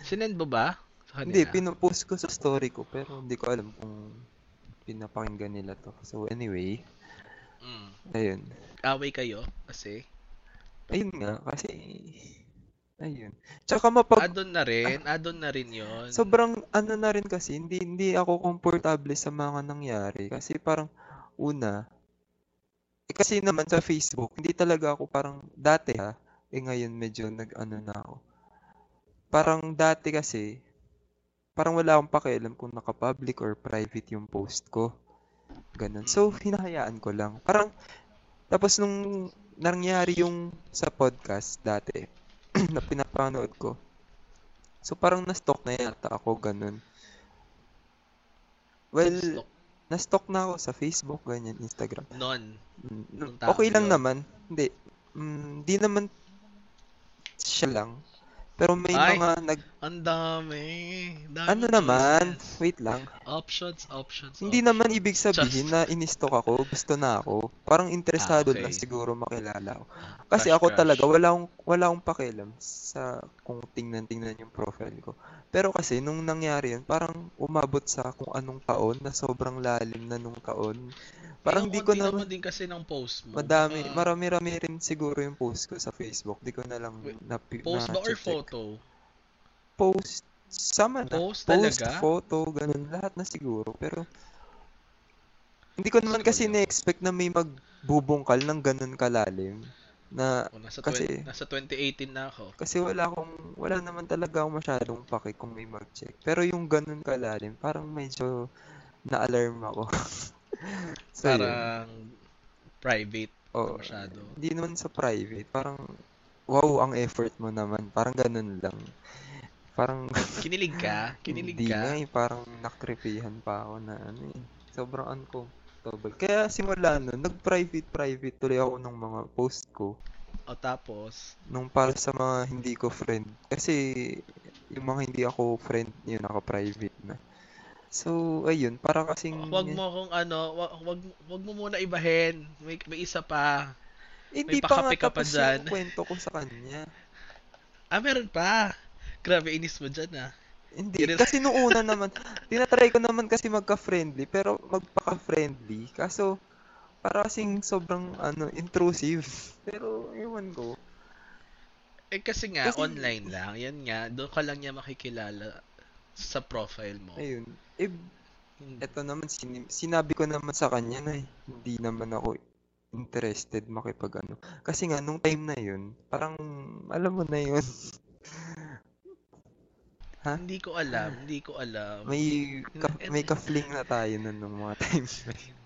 [SPEAKER 2] Sinend mo ba? Sa
[SPEAKER 1] Hindi,
[SPEAKER 2] kanila?
[SPEAKER 1] pinopost ko sa story ko, pero hindi ko alam kung pinapakinggan nila to. So, anyway,
[SPEAKER 2] Mm.
[SPEAKER 1] ayun.
[SPEAKER 2] Away kayo? Kasi?
[SPEAKER 1] Ayun nga, kasi, ayun. Tsaka mapag,
[SPEAKER 2] Adon na rin. Adon na rin yon.
[SPEAKER 1] Sobrang ano na rin kasi, hindi hindi ako komportable sa mga nangyari. Kasi parang, una, eh, kasi naman sa Facebook, hindi talaga ako parang, dati ha, eh ngayon medyo nag-ano na ako. Parang dati kasi, parang wala akong pakialam kung naka-public or private yung post ko. Ganun. So, hinahayaan ko lang. Parang, tapos nung nangyari yung sa podcast dati, na pinapanood ko, So parang na-stalk na yata ako, ganun. Well,
[SPEAKER 2] Stalk.
[SPEAKER 1] na-stalk na ako sa Facebook, ganyan, Instagram.
[SPEAKER 2] Non.
[SPEAKER 1] Mm, Okay lang
[SPEAKER 2] yun.
[SPEAKER 1] naman. Hindi. Mm, di naman siya lang. Pero may
[SPEAKER 2] Ay.
[SPEAKER 1] mga nag...
[SPEAKER 2] Ang dami. Dami
[SPEAKER 1] Ano naman?
[SPEAKER 2] choices.
[SPEAKER 1] Wait lang.
[SPEAKER 2] Options, options,
[SPEAKER 1] Hindi
[SPEAKER 2] options.
[SPEAKER 1] naman ibig sabihin na in-stalk ako, gusto na ako. Parang interesado
[SPEAKER 2] Ah, okay.
[SPEAKER 1] lang siguro makilala ako. Kasi
[SPEAKER 2] Crush,
[SPEAKER 1] ako
[SPEAKER 2] crush.
[SPEAKER 1] talaga, wala akong, wala akong pakialam sa kung tingnan-tingnan yung profile ko. Pero kasi, nung nangyari yun, parang umabot sa kung anong taon, na sobrang lalim na nung taon. Parang di
[SPEAKER 2] ang
[SPEAKER 1] ko na,
[SPEAKER 2] naman din kasi ng post mo.
[SPEAKER 1] madami,
[SPEAKER 2] Baka
[SPEAKER 1] marami-rami rin siguro yung post ko sa Facebook. Di ko na lang na,
[SPEAKER 2] Post ba or
[SPEAKER 1] na-check.
[SPEAKER 2] Photo?
[SPEAKER 1] Post, sama na.
[SPEAKER 2] Post
[SPEAKER 1] Post,
[SPEAKER 2] talaga?
[SPEAKER 1] photo, ganun, lahat na siguro. Pero, hindi ko naman kasi
[SPEAKER 2] yun.
[SPEAKER 1] na-expect na may magbubungkal ng ganun kalalim. Na,
[SPEAKER 2] O, nasa,
[SPEAKER 1] Kasi-
[SPEAKER 2] 20 nasa 2018 na ako.
[SPEAKER 1] kasi wala akong, wala naman talaga akong masyadong pake kung may mag-check. Pero yung ganun kalalim, parang medyo na-alarm ako. so, yun.
[SPEAKER 2] Parang private
[SPEAKER 1] Oo.
[SPEAKER 2] masyado.
[SPEAKER 1] Hindi naman sa private. Parang, wow, ang effort mo naman. Parang ganun lang. Parang,
[SPEAKER 2] Kinilig ka? Kinilig
[SPEAKER 1] Hindi
[SPEAKER 2] ka?
[SPEAKER 1] nga eh, parang nakripihan pa ako na ano eh. Sobrang uncomfortable. Kaya simula nun, nag-private-private tuloy ako ng mga post ko.
[SPEAKER 2] O tapos,
[SPEAKER 1] Nung para sa mga hindi ko friend. Kasi yung mga hindi ako friend, yun, naka-private na. So, ayun, para kasing...
[SPEAKER 2] wag mo kung ano, wag, wag, wag mo muna ibahin. May, may isa pa.
[SPEAKER 1] Hindi pa nga
[SPEAKER 2] ka pa
[SPEAKER 1] tapos
[SPEAKER 2] dyan.
[SPEAKER 1] yung kwento ko sa kanya.
[SPEAKER 2] Ah, meron pa. Grabe, inis mo dyan ah.
[SPEAKER 1] Hindi, kasi nung una naman, tinatry ko naman kasi magka-friendly, pero magpaka-friendly. Kaso, para kasing sobrang, ano, intrusive. Pero, ewan ko.
[SPEAKER 2] Eh kasi nga,
[SPEAKER 1] Kasi-
[SPEAKER 2] online lang. Yan nga, doon ka lang niya makikilala sa profile mo.
[SPEAKER 1] Ayun. Eh,
[SPEAKER 2] Hindi.
[SPEAKER 1] eto naman, sinabi ko naman sa kanya na eh, hindi naman ako interested makipag ano. Kasi nga, nung time na yun, parang, alam mo na yun. ha?
[SPEAKER 2] Hindi ko alam, hindi ko alam.
[SPEAKER 1] May, ka- may ka-fling na tayo nun nung mga times na yun.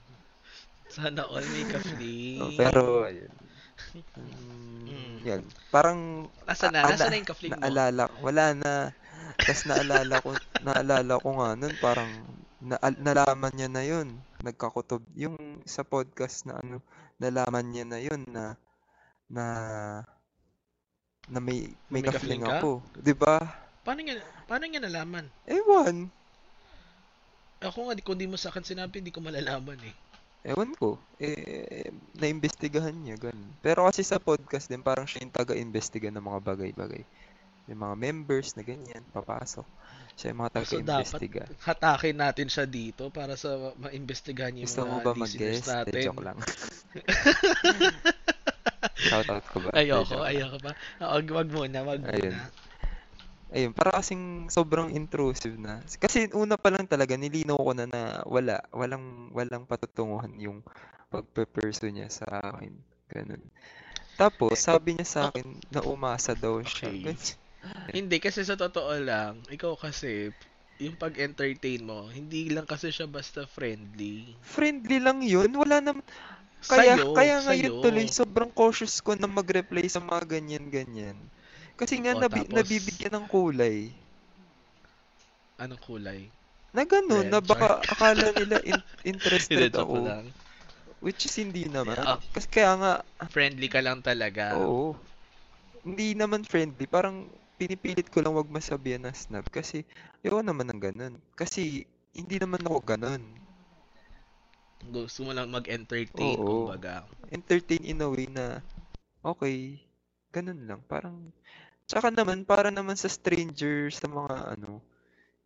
[SPEAKER 2] Sana all may ka-fling.
[SPEAKER 1] Oh, pero, ayun. Mm,
[SPEAKER 2] Mm.
[SPEAKER 1] yan. Parang,
[SPEAKER 2] Nasa na? Nasa
[SPEAKER 1] na-
[SPEAKER 2] na yung ka-fling mo?
[SPEAKER 1] naalala, wala na. Tapos naalala ko, naalala ko nga nun, parang, na, nalaman niya na yun. Nagkakutob. Yung sa podcast na ano, nalaman niya na yun na, na, na may, may,
[SPEAKER 2] May
[SPEAKER 1] ka-fling
[SPEAKER 2] ka?
[SPEAKER 1] ako. 'Di ba?
[SPEAKER 2] Paano niya, paano niya nalaman?
[SPEAKER 1] Ewan.
[SPEAKER 2] Ako nga, di- kung di mo sa akin sinabi, hindi ko malalaman eh.
[SPEAKER 1] Ewan ko. Eh, naimbestigahan niya, ganun. Pero kasi sa podcast din, parang siya yung taga-imbestiga ng mga bagay-bagay. Yung mga members na ganyan, papasok. Siya yung mga
[SPEAKER 2] So,
[SPEAKER 1] taga-imbestiga.
[SPEAKER 2] Hatakin natin siya dito para sa maimbestigahan yung
[SPEAKER 1] Gusto mo
[SPEAKER 2] mga
[SPEAKER 1] ba
[SPEAKER 2] listeners
[SPEAKER 1] mag-guest? Eh,
[SPEAKER 2] natin.
[SPEAKER 1] joke lang. Shoutout ko ba? Eh,
[SPEAKER 2] Ayoko, ayoko pa. Ah, Wag, wag muna, wag
[SPEAKER 1] Ayun.
[SPEAKER 2] muna.
[SPEAKER 1] Ayun, para kasing sobrang intrusive na. Kasi una pa lang talaga, nilinaw ko na na wala, walang, walang patutunguhan yung pagpe-pursue niya sa akin. Ganun. Tapos, sabi niya sa akin na umasa daw siya.
[SPEAKER 2] Okay. Hindi, kasi sa totoo lang, ikaw kasi, yung pag-entertain mo, hindi lang kasi siya basta friendly.
[SPEAKER 1] Friendly lang yun. Wala naman. Kaya,
[SPEAKER 2] Sa'yo,
[SPEAKER 1] kaya ngayon
[SPEAKER 2] sa'yo.
[SPEAKER 1] tuloy, sobrang cautious ko na mag-reply sa mga ganyan-ganyan. Kasi nga,
[SPEAKER 2] O,
[SPEAKER 1] nabi-
[SPEAKER 2] tapos?
[SPEAKER 1] nabibigyan ng kulay.
[SPEAKER 2] Anong kulay?
[SPEAKER 1] Na ganun,
[SPEAKER 2] Red,
[SPEAKER 1] na baka akala nila in- interested ako.
[SPEAKER 2] lang.
[SPEAKER 1] Which is hindi naman.
[SPEAKER 2] Ah.
[SPEAKER 1] Kasi kaya nga,
[SPEAKER 2] Friendly ka lang talaga.
[SPEAKER 1] oo. Hindi naman friendly. Parang pinipilit ko lang wag masabihan ng snub. Kasi, ayoko naman ng ganun. Kasi, hindi naman ako ganun.
[SPEAKER 2] Gusto mo lang mag-entertain,
[SPEAKER 1] Oo.
[SPEAKER 2] kumbaga.
[SPEAKER 1] Entertain in a way na, okay, ganun lang. Parang, tsaka naman, para naman sa strangers, sa mga ano,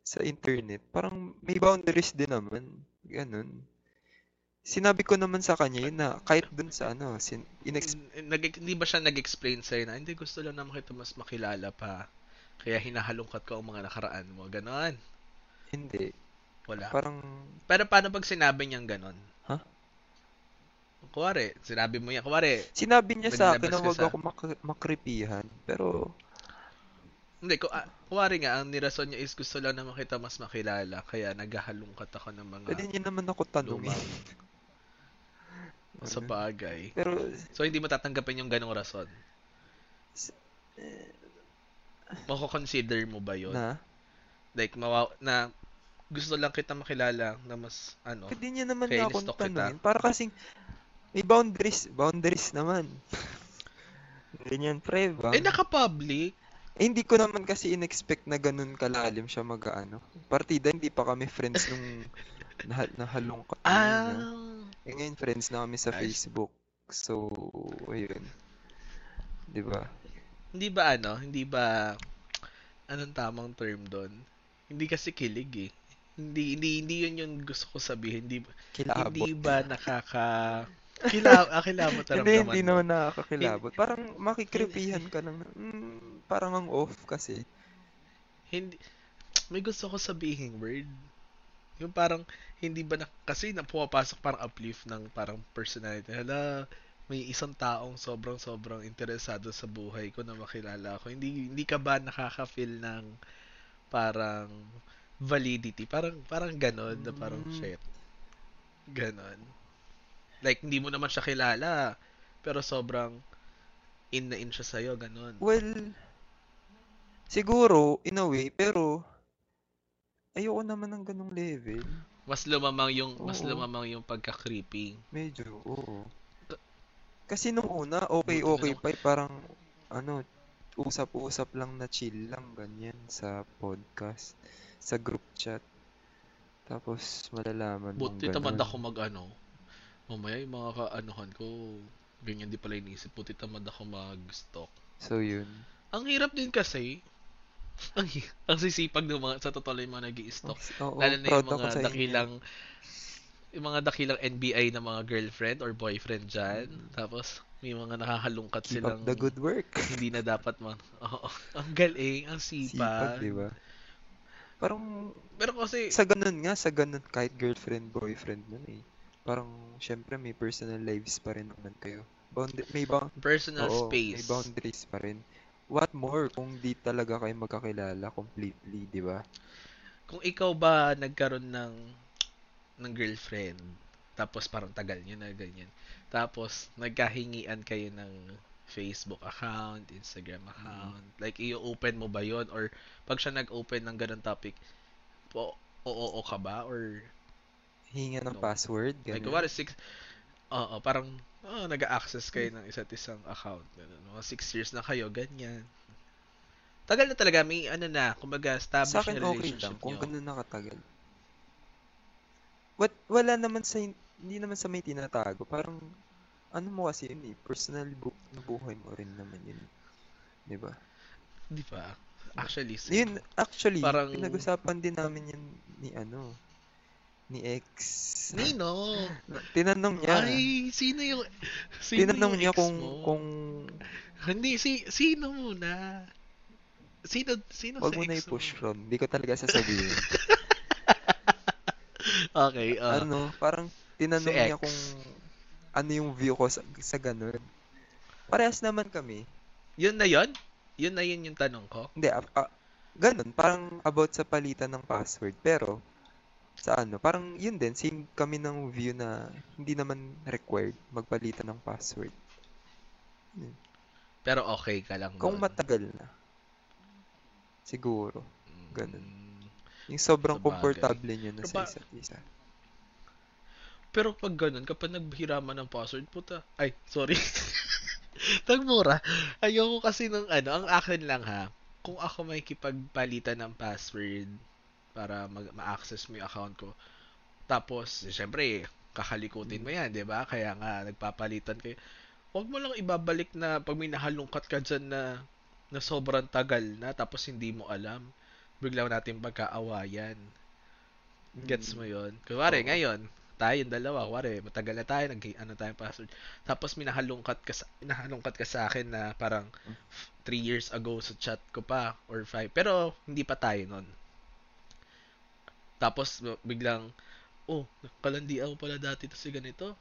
[SPEAKER 1] sa internet, parang may boundaries din naman. Ganun. Sinabi ko naman sa kanya yun na kahit dun sa ano, sin, inex-
[SPEAKER 2] Nag, hindi ba siya nag-explain sa'yo na, hindi gusto lang naman kita mas makilala pa. Kaya hinahalungkat ko ang mga nakaraan mo. Ganon.
[SPEAKER 1] hindi.
[SPEAKER 2] Wala.
[SPEAKER 1] Parang,
[SPEAKER 2] Pero paano pag sinabi niyang ganon?
[SPEAKER 1] Ha?
[SPEAKER 2] Kuwari, sinabi mo yan. Kuwari,
[SPEAKER 1] sinabi niya sa akin na wag
[SPEAKER 2] sa-
[SPEAKER 1] ako mak- makripihan. Pero,
[SPEAKER 2] hindi, ku, kuwari nga, ang nirason niya is gusto lang naman kita mas makilala. Kaya naghahalungkat ako ng mga
[SPEAKER 1] pwede niya naman ako tanungin.
[SPEAKER 2] sa bagay.
[SPEAKER 1] Pero,
[SPEAKER 2] So, hindi mo tatanggapin yung ganong rason. mako-consider mo ba yun?
[SPEAKER 1] Na?
[SPEAKER 2] Like, mawa na gusto lang kita makilala na mas, ano,
[SPEAKER 1] Pwede niya naman na akong
[SPEAKER 2] kita.
[SPEAKER 1] tanungin. Para kasing may boundaries. Boundaries naman. Ganyan, pre, ba?
[SPEAKER 2] eh, naka-public.
[SPEAKER 1] Eh, hindi ko naman kasi in-expect na ganun kalalim siya mag-ano. Partida, hindi pa kami friends nung nah nahalungkat na yun,
[SPEAKER 2] Ah.
[SPEAKER 1] Eh, ngayon, friends na kami sa. Facebook. So, ayun. Di ba?
[SPEAKER 2] hindi ba ano, hindi ba, anong tamang term doon? Hindi kasi kilig eh. Hindi, hindi, hindi yun yung gusto ko sabihin. Hindi,
[SPEAKER 1] Kilabot.
[SPEAKER 2] hindi ba nakaka... Kila, ah, kilabot na
[SPEAKER 1] Hindi, hindi naman nakakakilabot. Parang makikripihan ka na, Mm, parang ang off kasi.
[SPEAKER 2] Hindi, may gusto ko sabihin word. Yung parang, hindi ba na, kasi na pumapasok parang uplift ng parang personality. Hala, may isang taong sobrang sobrang interesado sa buhay ko na makilala ko. Hindi, hindi ka ba nakaka-feel ng parang validity? Parang, parang ganon, na parang
[SPEAKER 1] Mm.
[SPEAKER 2] shit. Ganon. Like, hindi mo naman siya kilala, pero sobrang in na in siya sa'yo, ganon.
[SPEAKER 1] Well, siguro, in a way, pero ayoko naman ng ganong level.
[SPEAKER 2] Mas lumamang yung, mas
[SPEAKER 1] Oo.
[SPEAKER 2] lumamang yung pagka-creepy.
[SPEAKER 1] Medyo, oo. Kasi nung una, okay, okay pa. eh, Parang, ano, usap-usap lang na chill lang, ganyan, sa podcast, sa group chat. Tapos, malalaman mong
[SPEAKER 2] Buti tamad ako mag ano. Mamaya yung mga kaanuhan ko, ganyan di pala inisip. Buti tamad ako mag-stalk.
[SPEAKER 1] So, yun.
[SPEAKER 2] Ang hirap din kasi, ang, ang sisipag ng mga, sa totoo lang yung mga nag stalk Lalo na yung mga dakilang, yung mga dakilang NBI na mga girlfriend or boyfriend dyan. Tapos, may mga nakakalungkat
[SPEAKER 1] Mm. Keep
[SPEAKER 2] silang
[SPEAKER 1] the good work.
[SPEAKER 2] hindi na dapat man. Oo. Ang galing, ang
[SPEAKER 1] Sipag,
[SPEAKER 2] sipag.
[SPEAKER 1] di ba? Parang,
[SPEAKER 2] Pero kasi,
[SPEAKER 1] sa ganun nga, sa ganun, kahit girlfriend, boyfriend man eh. Parang, syempre, may personal lives pa rin naman kayo. Bound may bound
[SPEAKER 2] personal
[SPEAKER 1] Oo,
[SPEAKER 2] space.
[SPEAKER 1] may boundaries pa rin. What more kung di talaga kayo magkakilala completely, di ba?
[SPEAKER 2] Kung ikaw ba nagkaroon ng ng girlfriend, tapos parang tagal nyo na ganyan, tapos nagkahingian kayo ng Facebook account, Instagram account, like i-open mo ba yon or pag siya nag-open ng ganun topic, po, oo ka ba or
[SPEAKER 1] Hinga ng
[SPEAKER 2] No.
[SPEAKER 1] password,
[SPEAKER 2] like
[SPEAKER 1] ganun.
[SPEAKER 2] what is six Oo, parang oh, nag-access kayo ng isa't isang account. Ganun. Mga six years na kayo, ganyan. Tagal na talaga, may ano na, kumbaga, established
[SPEAKER 1] Sa akin
[SPEAKER 2] na
[SPEAKER 1] okay
[SPEAKER 2] relationship
[SPEAKER 1] lang kung
[SPEAKER 2] nyo.
[SPEAKER 1] ganun nakatagal. What, wala naman sa, hin- hindi naman sa may tinatago. Parang, ano mo kasi yun eh, personal bu- buhay mo rin naman yun. Di ba?
[SPEAKER 2] Di ba? Actually, same.
[SPEAKER 1] Yun, actually,
[SPEAKER 2] Parang-
[SPEAKER 1] pinag-usapan din namin yun ni ano, ni ex.
[SPEAKER 2] Nino!
[SPEAKER 1] Tinanong niya.
[SPEAKER 2] Ay, sino yung... Sino
[SPEAKER 1] Tinanong
[SPEAKER 2] yung
[SPEAKER 1] niya kung,
[SPEAKER 2] mo?
[SPEAKER 1] kung,
[SPEAKER 2] Hindi, si, sino muna? Sino, sino
[SPEAKER 1] wag
[SPEAKER 2] sa
[SPEAKER 1] mo na i-push from. Hindi ko talaga sasabihin.
[SPEAKER 2] Okay, uh,
[SPEAKER 1] ano, parang tinanong
[SPEAKER 2] si
[SPEAKER 1] niya
[SPEAKER 2] ex.
[SPEAKER 1] kung ano yung view ko sa, sa ganun. Parehas naman kami.
[SPEAKER 2] yun na yun? Yun na yun yung tanong ko?
[SPEAKER 1] Hindi, ah, ah, ganun. Parang about sa palitan ng password. Pero, sa ano, parang yun din. Same kami ng view na hindi naman required magpalitan ng password.
[SPEAKER 2] Pero okay ka lang
[SPEAKER 1] Kung
[SPEAKER 2] doon.
[SPEAKER 1] matagal na. Siguro. ganun.
[SPEAKER 2] Mm.
[SPEAKER 1] Yung sobrang
[SPEAKER 2] Sabagay.
[SPEAKER 1] komportable nyo na sa isa't isa.
[SPEAKER 2] Pero pag ganun, kapag naghiraman ng password, puta. Ay, sorry. Tagmura. Ayoko kasi ng ano, ang akin lang ha. Kung ako may kipagpalitan ng password para mag- ma-access mo yung account ko. Tapos, syempre, kakalikutin mo yan, di ba? Kaya nga, nagpapalitan kayo. Huwag mo lang ibabalik na pag may nahalungkat ka dyan na, na sobrang tagal na tapos hindi mo alam. Bigla natin pagkaawayan. Gets
[SPEAKER 1] Mm.
[SPEAKER 2] mo yon Kunwari,
[SPEAKER 1] Oo.
[SPEAKER 2] ngayon, tayong dalawa, kunwari, matagal na tayo, nag ano tayong password. Tapos minahalungkat ka sa, minahalungkat ka sa akin na parang 3 years ago sa chat ko pa or 5. Pero hindi pa tayo nun. Tapos biglang oh, kalandian mo pala dati to si ganito.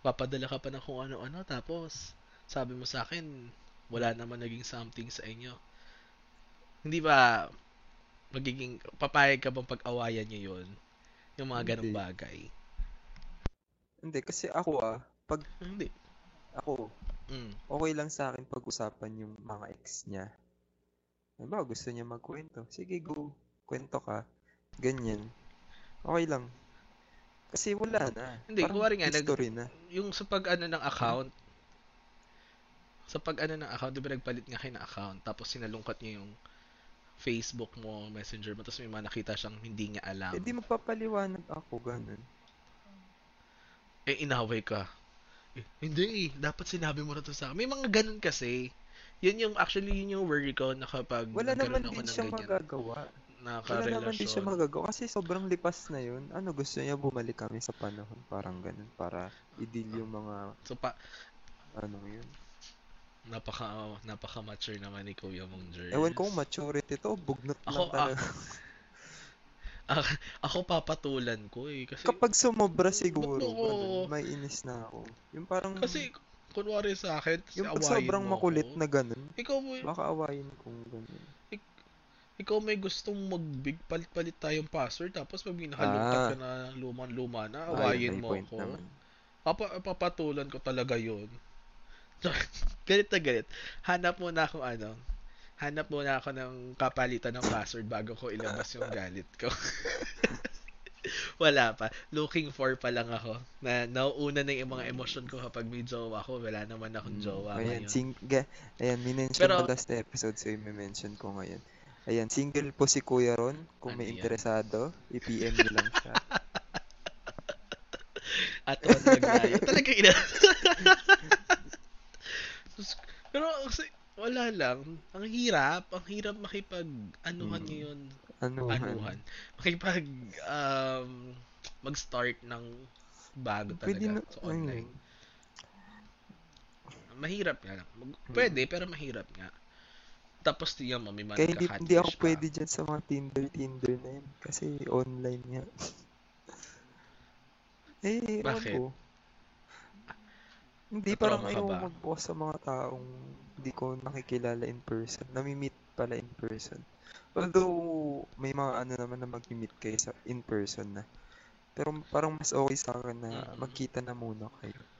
[SPEAKER 2] Papadala ka pa ng kung ano-ano tapos sabi mo sa akin wala naman naging something sa inyo. Hindi ba magiging papayag ka bang pag-awayan niyo yun? Yung mga ganong bagay.
[SPEAKER 1] Hindi, kasi ako ah, pag
[SPEAKER 2] Hindi.
[SPEAKER 1] ako,
[SPEAKER 2] Mm.
[SPEAKER 1] okay lang sa akin pag-usapan yung mga ex niya. Halimbawa, gusto niya magkwento. Sige, go. Kwento ka. Ganyan. Okay lang. Kasi wala na.
[SPEAKER 2] Hindi,
[SPEAKER 1] Parang
[SPEAKER 2] kuwari nga, nag-
[SPEAKER 1] na.
[SPEAKER 2] Yung sa pag ano ng account, sa pag ano ng account, di ba nagpalit nga kayo ng account, tapos sinalungkat niya yung Facebook mo, Messenger mo, tapos may mga nakita siyang hindi niya alam.
[SPEAKER 1] Eh, di magpapaliwanag ako, ganun.
[SPEAKER 2] Eh, inaway ka. Eh, hindi eh, dapat sinabi mo na to sa akin. May mga ganun kasi. Yun yung, actually, yun yung worry ko na kapag
[SPEAKER 1] Wala naman din siya
[SPEAKER 2] ganyan
[SPEAKER 1] magagawa.
[SPEAKER 2] Na
[SPEAKER 1] Wala naman din siya magagawa. Kasi sobrang lipas na yun. Ano, gusto niya bumalik kami sa panahon. Parang ganun. Para i-deal yung mga,
[SPEAKER 2] So, pa,
[SPEAKER 1] ano yun.
[SPEAKER 2] napaka, napaka-mature naman ni Kuya Mong Jer.
[SPEAKER 1] Ewan ko maturity to. Bugnot lang
[SPEAKER 2] Ako, ah,
[SPEAKER 1] talaga.
[SPEAKER 2] Ah, ako papatulan ko eh. Kasi,
[SPEAKER 1] Kapag sumobra siguro,
[SPEAKER 2] Oo.
[SPEAKER 1] ganun, may inis na ako. Yung parang,
[SPEAKER 2] kasi, kunwari sa akin, kasi
[SPEAKER 1] yung pag sobrang makulit
[SPEAKER 2] ako.
[SPEAKER 1] na ganun,
[SPEAKER 2] Ikaw mo,
[SPEAKER 1] baka awayin kung ganun.
[SPEAKER 2] Ikaw may gustong mag-big palit-palit tayong password tapos pag nakalungkat
[SPEAKER 1] Ah.
[SPEAKER 2] ka na luman-luma na, awayin mo ako. Papa, papatulan ko talaga yun. galit na galit. Hanap muna ako ano. Hanap muna ako ng kapalitan ng password bago ko ilabas yung galit ko. Wala pa. Looking for pa lang ako. Na nauuna na yung mga emosyon ko kapag may jowa ko. Wala naman akong
[SPEAKER 1] Mm,
[SPEAKER 2] jowa
[SPEAKER 1] Ayan,
[SPEAKER 2] ngayon.
[SPEAKER 1] sing ga- ayan, minention
[SPEAKER 2] Pero-
[SPEAKER 1] ko last episode, so i-mention ko ngayon. Ayan, single po si Kuya Ron. Kung
[SPEAKER 2] Ano
[SPEAKER 1] may
[SPEAKER 2] yan?
[SPEAKER 1] interesado, i-PM niyo lang siya.
[SPEAKER 2] At on maglayo. Talaga ina. Pero kasi wala lang. Ang hirap. Ang hirap makipag anuhan
[SPEAKER 1] Mm.
[SPEAKER 2] ngayon.
[SPEAKER 1] Ano,
[SPEAKER 2] Anuhan. Makipag um, mag-start ng bago
[SPEAKER 1] Pwede
[SPEAKER 2] talaga
[SPEAKER 1] na,
[SPEAKER 2] sa online.
[SPEAKER 1] ayun.
[SPEAKER 2] Mahirap nga lang. Mag-
[SPEAKER 1] Mm.
[SPEAKER 2] Pwede, pero mahirap nga. Tapos tiyan mo, may mga
[SPEAKER 1] Kaya hindi, hindi ako
[SPEAKER 2] pa.
[SPEAKER 1] pwede dyan sa mga Tinder, Tinder na yun. Kasi online nga. eh,
[SPEAKER 2] Bakit?
[SPEAKER 1] ko. Hindi, parang ayaw
[SPEAKER 2] ba?
[SPEAKER 1] magbukas sa mga taong hindi ko nakikilala in person. Nami-meet pala in person. Although, may mga ano naman na mag-meet kayo sa in person na. Pero parang mas okay sa akin na magkita na muna kayo.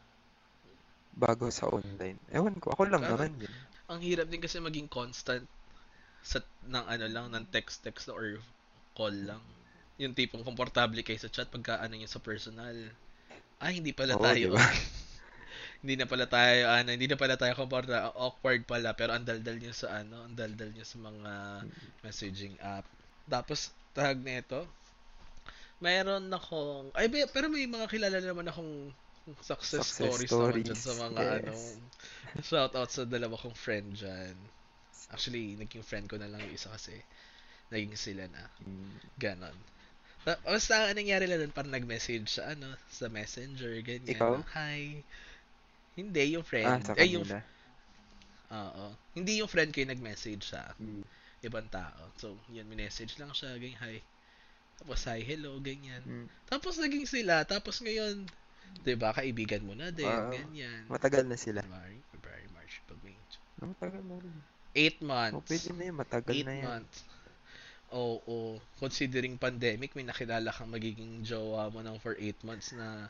[SPEAKER 1] Bago sa online. Ewan ko, ako lang
[SPEAKER 2] Ah.
[SPEAKER 1] naman yun.
[SPEAKER 2] Ang hirap din kasi maging constant sa ng ano lang ng text text or call lang. Yung tipong komportable kayo sa chat pagka ano yung sa personal. Ay, hindi pala
[SPEAKER 1] Oo,
[SPEAKER 2] tayo.
[SPEAKER 1] diba?
[SPEAKER 2] hindi na pala tayo ano, hindi na pala tayo komportable, awkward pala pero ang daldal niyo sa ano, ang daldal niyo sa mga messaging app. Tapos tag nito, mayroon akong ay pero may mga kilala naman akong success,
[SPEAKER 1] Success
[SPEAKER 2] stories, naman dyan
[SPEAKER 1] stories,
[SPEAKER 2] sa mga
[SPEAKER 1] yes.
[SPEAKER 2] ano shout out sa dalawa kong friend dyan. Actually, naging friend ko na lang yung isa kasi naging sila na.
[SPEAKER 1] Mm.
[SPEAKER 2] Ganon. Ta- Basta ang nangyari lang nun, parang nag-message sa ano, sa messenger, ganyan.
[SPEAKER 1] Ikaw?
[SPEAKER 2] Hi. Hindi, yung
[SPEAKER 1] Ah,
[SPEAKER 2] friend.
[SPEAKER 1] sa
[SPEAKER 2] eh, yung, oo. Hindi yung friend ko yung nag-message sa
[SPEAKER 1] Mm.
[SPEAKER 2] ibang tao. So, yun, minessage lang siya, ganyan, hi. Tapos, hi, hello, ganyan.
[SPEAKER 1] Mm.
[SPEAKER 2] Tapos, naging sila. Tapos, ngayon, 'di ba kaibigan mo na din,
[SPEAKER 1] Oo.
[SPEAKER 2] ganyan.
[SPEAKER 1] Matagal na sila.
[SPEAKER 2] January, February, March, April, May.
[SPEAKER 1] Ah, Matagal na rin.
[SPEAKER 2] Eight
[SPEAKER 1] Oh,
[SPEAKER 2] months.
[SPEAKER 1] pwede na yun. Matagal
[SPEAKER 2] Eight
[SPEAKER 1] na yan.
[SPEAKER 2] months. Oo, Considering pandemic, may nakilala kang magiging jowa mo ng for 8 months na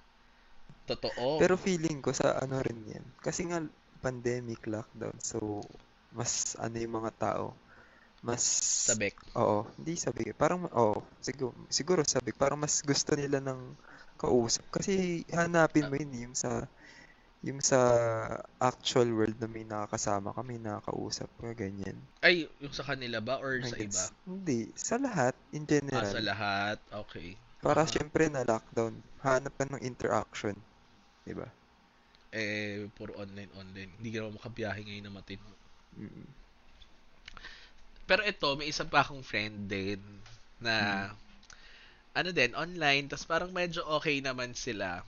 [SPEAKER 2] totoo.
[SPEAKER 1] Pero feeling ko sa ano rin yan. Kasi nga pandemic lockdown. So, mas ano yung mga tao. Mas,
[SPEAKER 2] Sabek.
[SPEAKER 1] oo, hindi sabi. Parang, oo, siguro, siguro sabi. Parang mas gusto nila ng kausap. Kasi hanapin mo yun yung sa, yung sa actual world na may nakakasama ka, may nakakausap ka, ganyan.
[SPEAKER 2] Ay, yung sa kanila ba or sa iba?
[SPEAKER 1] Hindi, sa lahat, in
[SPEAKER 2] Ah,
[SPEAKER 1] general.
[SPEAKER 2] sa lahat. Okay.
[SPEAKER 1] Para
[SPEAKER 2] Aha.
[SPEAKER 1] syempre na lockdown, hanap ka ng interaction. Diba?
[SPEAKER 2] Eh, puro online, online. Hindi ka naman makabiyahe ngayon na matino.
[SPEAKER 1] Mm.
[SPEAKER 2] Pero ito, may isa pa akong friend din na ano din, online, tapos parang medyo okay naman sila.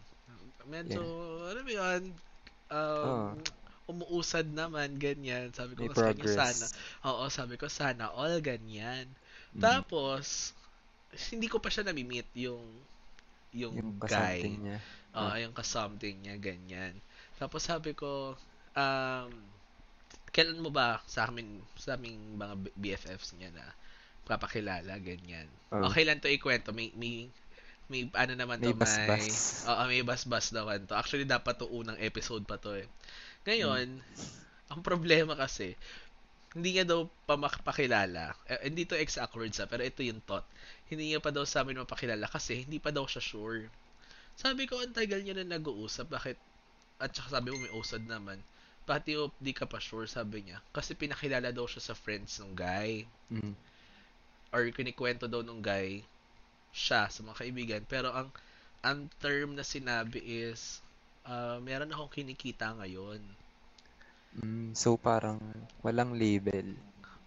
[SPEAKER 2] Medyo, ano ba yun, um, umuusad naman, ganyan. Sabi ko
[SPEAKER 1] May
[SPEAKER 2] sa kanya, sana. Oo, sabi ko, sana all ganyan.
[SPEAKER 1] Mm.
[SPEAKER 2] Tapos, hindi ko pa siya nami-meet yung yung,
[SPEAKER 1] Yung
[SPEAKER 2] guy.
[SPEAKER 1] niya.
[SPEAKER 2] Oo, yung ka-something niya, ganyan. Tapos sabi ko, um, kailan mo ba sa amin, sa aming mga BFFs niya na papakilala, ganyan.
[SPEAKER 1] Oh.
[SPEAKER 2] Okay lang to ikwento. May, may, may ano naman
[SPEAKER 1] May
[SPEAKER 2] to, may,
[SPEAKER 1] basbas.
[SPEAKER 2] oo, may basbas naman to. Actually, dapat to unang episode pa to eh. Ngayon,
[SPEAKER 1] Hmm.
[SPEAKER 2] ang problema kasi, hindi niya daw pa makapakilala. Eh, hindi to exact words ha, pero ito yung thought. Hindi niya pa daw sa amin mapakilala kasi hindi pa daw siya sure. Sabi ko, ang tagal niya na nag-uusap. Bakit? At saka sabi mo, may usad naman. Bakit di, di ka pa sure, sabi niya. Kasi pinakilala daw siya sa friends ng guy.
[SPEAKER 1] Mm.
[SPEAKER 2] Or kinikwento daw nung guy siya sa mga kaibigan. Pero ang ang term na sinabi is, uh, meron akong kinikita ngayon.
[SPEAKER 1] Mm, so parang walang label.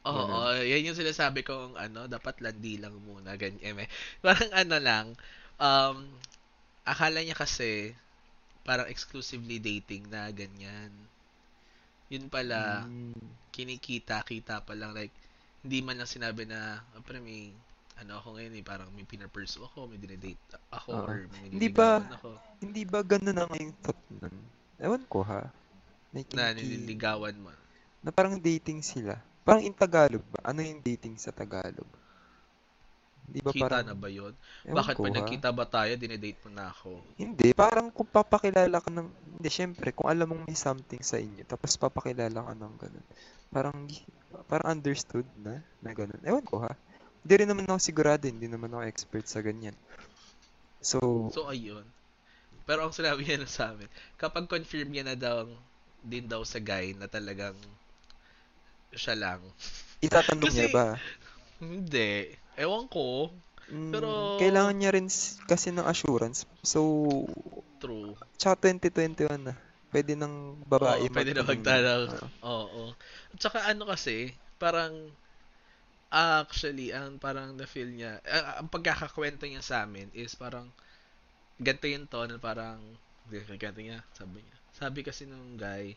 [SPEAKER 2] Oo,
[SPEAKER 1] Ganun.
[SPEAKER 2] yan yung sinasabi kong ano, dapat landi lang muna, ganyan. Eh, parang ano lang, um, akala niya kasi, parang exclusively dating na ganyan. Yun pala,
[SPEAKER 1] Mm,
[SPEAKER 2] kinikita-kita pa lang, like, hindi man lang sinabi na, ah, pero may, ano ako ngayon eh, parang may pinapursu ako, may dinedate ako,
[SPEAKER 1] Oo.
[SPEAKER 2] or may
[SPEAKER 1] Hindi ba-
[SPEAKER 2] ako,
[SPEAKER 1] Hindi ba ganun ang yung thought nun? Ewan ko ha. May
[SPEAKER 2] na
[SPEAKER 1] kiniki-
[SPEAKER 2] nililigawan mo.
[SPEAKER 1] na parang dating sila. Parang in Tagalog ba? Ano yung dating sa Tagalog? Hindi ba
[SPEAKER 2] Kita
[SPEAKER 1] parang...
[SPEAKER 2] na ba yun?
[SPEAKER 1] Ewan
[SPEAKER 2] Bakit
[SPEAKER 1] ko,
[SPEAKER 2] pag nagkita ba tayo, dinedate mo na ako?
[SPEAKER 1] Hindi, parang kung papakilala ka ng... Hindi, syempre, kung alam mong may something sa inyo, tapos papakilala ka ng ganun. Parang, parang understood na, na ganun. Ewan ko ha. Hindi rin naman ako sigurado, hindi naman ako expert sa ganyan. So,
[SPEAKER 2] So, ayun. Pero ang sinabi niya na sa amin, kapag confirm niya na daw, din daw sa guy na talagang siya lang.
[SPEAKER 1] itatanong niya
[SPEAKER 2] Kasi-
[SPEAKER 1] ba?
[SPEAKER 2] Hindi. Ewan ko.
[SPEAKER 1] Mm,
[SPEAKER 2] pero-
[SPEAKER 1] kailangan niya rin kasi ng assurance. So,
[SPEAKER 2] True.
[SPEAKER 1] tsaka 2021 na. Pwede ng babae
[SPEAKER 2] Oo, pwede na
[SPEAKER 1] magtanong. Oo.
[SPEAKER 2] Oo. At saka ano kasi, parang actually, ang parang na-feel niya, ah, ang pagkakakwento niya sa amin is parang ganito yung tone, parang ganito niya, sabi niya. Sabi kasi nung guy,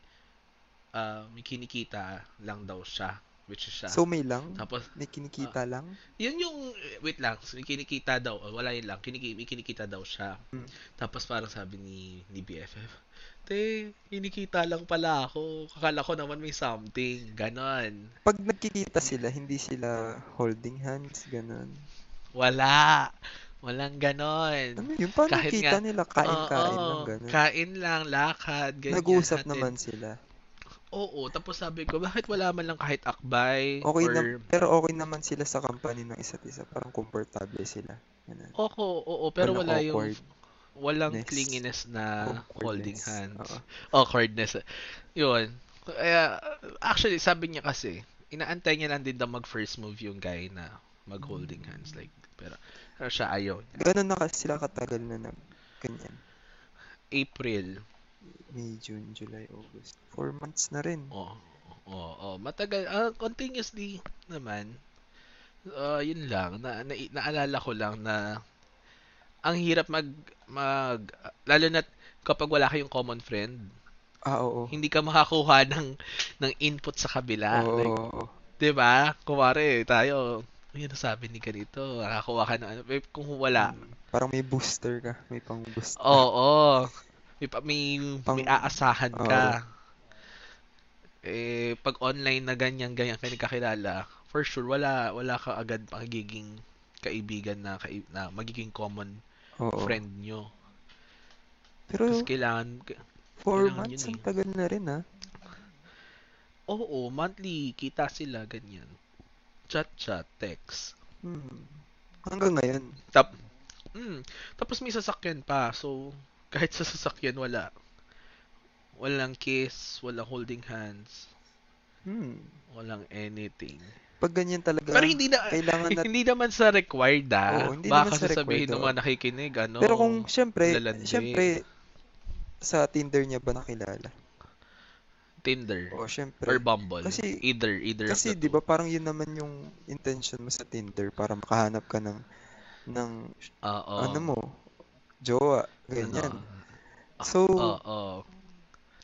[SPEAKER 2] ah, may kinikita lang daw siya, which is siya.
[SPEAKER 1] So, may lang?
[SPEAKER 2] Tapos,
[SPEAKER 1] May kinikita lang?
[SPEAKER 2] yun yung, wait lang, may kinikita daw, wala yun lang, kiniki, may kinikita daw siya.
[SPEAKER 1] Hmm.
[SPEAKER 2] Tapos parang sabi ni, ni BFF, te, kinikita lang pala ako, kakala ko naman may something, ganon.
[SPEAKER 1] Pag nagkikita sila, hindi sila holding hands, ganun.
[SPEAKER 2] Wala, walang ganon.
[SPEAKER 1] Ano yun? Paano
[SPEAKER 2] Kahit
[SPEAKER 1] kita
[SPEAKER 2] nga-
[SPEAKER 1] nila? Kain-kain
[SPEAKER 2] Oo,
[SPEAKER 1] lang, ganun.
[SPEAKER 2] Kain lang, lakad, ganyan.
[SPEAKER 1] Nag-uusap
[SPEAKER 2] hatid.
[SPEAKER 1] naman sila.
[SPEAKER 2] Oo, tapos sabi ko, bakit wala man lang kahit akbay?
[SPEAKER 1] Okay
[SPEAKER 2] or...
[SPEAKER 1] na, pero okay naman sila sa company ng isa't isa. Parang komportable sila. Ganun.
[SPEAKER 2] Oo, oo, pero
[SPEAKER 1] Walang
[SPEAKER 2] wala yung. Walang
[SPEAKER 1] Ness.
[SPEAKER 2] clinginess na holding
[SPEAKER 1] Awkwardness.
[SPEAKER 2] hands.
[SPEAKER 1] Oo.
[SPEAKER 2] Awkwardness. Yun. Kaya, actually, sabi niya kasi, inaantay niya lang din daw mag first move yung guy na mag holding hands. Like, pero, pero siya ayaw. niya.
[SPEAKER 1] Ganun na kasi sila katagal na nag ganyan.
[SPEAKER 2] April.
[SPEAKER 1] May, June, July, August. Four months na rin.
[SPEAKER 2] Oo. Oo, oo. Matagal. ah, continuously naman. Ah, yun lang. Na, na, naalala ko lang na ang hirap mag, mag, lalo na kapag wala kayong common friend,
[SPEAKER 1] Ah, oo.
[SPEAKER 2] hindi ka makakuha ng, ng input sa kabila.
[SPEAKER 1] Oo,
[SPEAKER 2] Like,
[SPEAKER 1] oo.
[SPEAKER 2] 'di ba? Kumare, tayo, yun ang sabi ni ganito, nakakuha ka ng ano. Eh, Kung wala,
[SPEAKER 1] Parang may booster ka. May pang boost.
[SPEAKER 2] oo, may, pa- may, may
[SPEAKER 1] Pang-
[SPEAKER 2] aasahan
[SPEAKER 1] Oo.
[SPEAKER 2] ka. Eh, pag online na ganyan, ganyan ka nagkakilala, for sure, wala, wala ka agad magiging kaibigan na, kai- na magiging common
[SPEAKER 1] Oo.
[SPEAKER 2] friend nyo.
[SPEAKER 1] Pero
[SPEAKER 2] Kasi kailangan,
[SPEAKER 1] four
[SPEAKER 2] kailangan
[SPEAKER 1] months, ang
[SPEAKER 2] eh.
[SPEAKER 1] tagal na rin ah.
[SPEAKER 2] oo, monthly, kita sila, ganyan. Chat-chat, text.
[SPEAKER 1] Hmm. Hanggang ngayon.
[SPEAKER 2] Tap, mm, tapos may sasakyan pa. So, kahit sa sasakyan, wala. Walang kiss, walang holding hands,
[SPEAKER 1] Hmm.
[SPEAKER 2] walang anything.
[SPEAKER 1] Pag ganyan talaga,
[SPEAKER 2] Pero hindi na,
[SPEAKER 1] kailangan na...
[SPEAKER 2] hindi naman sa required ah.
[SPEAKER 1] Oo, hindi
[SPEAKER 2] Baka
[SPEAKER 1] naman sa
[SPEAKER 2] sasabihin ng mga nakikinig, ano.
[SPEAKER 1] Pero kung, syempre,
[SPEAKER 2] lalandi.
[SPEAKER 1] syempre, sa Tinder niya ba nakilala?
[SPEAKER 2] Tinder
[SPEAKER 1] O, syempre.
[SPEAKER 2] or Bumble.
[SPEAKER 1] Kasi-
[SPEAKER 2] either, either
[SPEAKER 1] Kasi, di ba, parang yun naman yung intention mo sa Tinder para makahanap ka ng, ng.
[SPEAKER 2] Oo.
[SPEAKER 1] ano mo, jowa, ganyan. So,
[SPEAKER 2] Oo.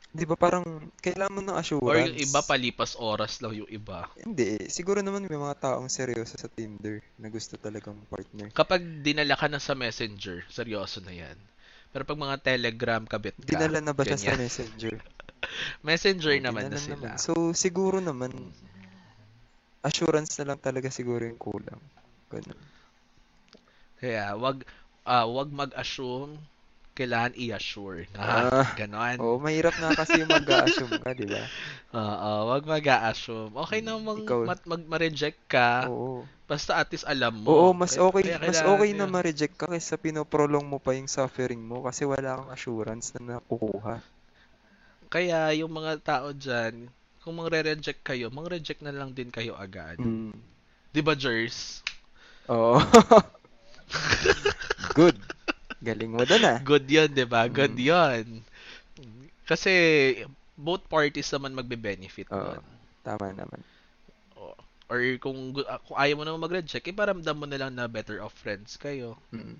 [SPEAKER 1] Di ba, parang, kailangan mo ng assurance.
[SPEAKER 2] Or yung iba, palipas oras lang yung iba.
[SPEAKER 1] Hindi, siguro naman may mga taong seryoso sa Tinder na gusto talagang partner.
[SPEAKER 2] Kapag dinala ka na sa messenger, seryoso na yan. Pero pag mga telegram, kabit ka.
[SPEAKER 1] Dinala na ba siya sa
[SPEAKER 2] ganyan.
[SPEAKER 1] messenger?
[SPEAKER 2] Messenger
[SPEAKER 1] Oo,
[SPEAKER 2] naman na sila.
[SPEAKER 1] naman. So, siguro naman, assurance na lang talaga siguro yung kulang. Ganun.
[SPEAKER 2] Kaya wag ah wag mag-assume kailangan i-assure.
[SPEAKER 1] Ah,
[SPEAKER 2] Ah, ganon.
[SPEAKER 1] Oo, mahirap nga kasi yung mag-assume ka, di ba?
[SPEAKER 2] Oo, wag mag-a-assume. Okay namang
[SPEAKER 1] Ikaw-
[SPEAKER 2] mat- mag- ma-reject ka.
[SPEAKER 1] Oo.
[SPEAKER 2] Basta at least alam mo.
[SPEAKER 1] Oo, mas okay,
[SPEAKER 2] kaya
[SPEAKER 1] mas okay na
[SPEAKER 2] yun.
[SPEAKER 1] ma-reject ka kaysa pinoprolong mo pa yung suffering mo kasi wala kang assurance na nakukuha.
[SPEAKER 2] Kaya yung mga tao dyan, kung mang-reject kayo, mang-reject na lang din kayo agad.
[SPEAKER 1] Mm.
[SPEAKER 2] Di ba, Jers?
[SPEAKER 1] Oo. Good. Galing mo doon ah.
[SPEAKER 2] Good yun, di ba? Good
[SPEAKER 1] Mm.
[SPEAKER 2] yun. Kasi both parties naman magbe-benefit
[SPEAKER 1] Oo.
[SPEAKER 2] doon.
[SPEAKER 1] Tama naman.
[SPEAKER 2] Or kung, ah, kung ayaw mo naman mag-reject, iparamdam mo na lang na better off friends kayo.
[SPEAKER 1] Mm.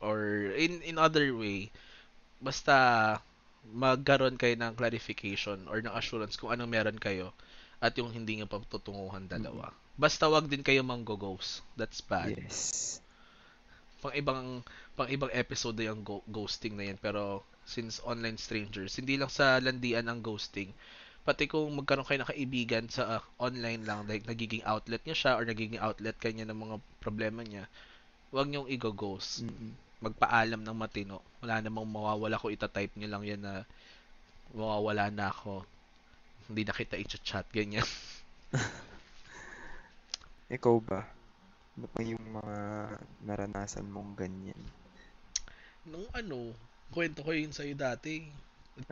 [SPEAKER 2] Or in in other way, basta magkaroon kayo ng clarification or ng assurance kung anong meron kayo at yung hindi nyo patutunguhan dalawa. Basta wag din kayo manggo-ghost. That's bad.
[SPEAKER 1] Yes.
[SPEAKER 2] Pang ibang pang ibang episode na yung go- ghosting na yan pero since online strangers, hindi lang sa landian ang ghosting. Pati kung magkaroon kayo ng kaibigan sa uh, online lang, like nagiging outlet niya siya or nagiging outlet kanya ng mga problema niya, wag niyong i-ghost.
[SPEAKER 1] Mm-mm.
[SPEAKER 2] Magpaalam ng matino. Wala namang mawawala ko itatype niyo lang yan na mawawala na ako. Hindi na kita i-chat, ganyan.
[SPEAKER 1] Ikaw ba? Ano pa yung mga naranasan mong ganyan?
[SPEAKER 2] Nung ano, kwento ko yun sa'yo dati.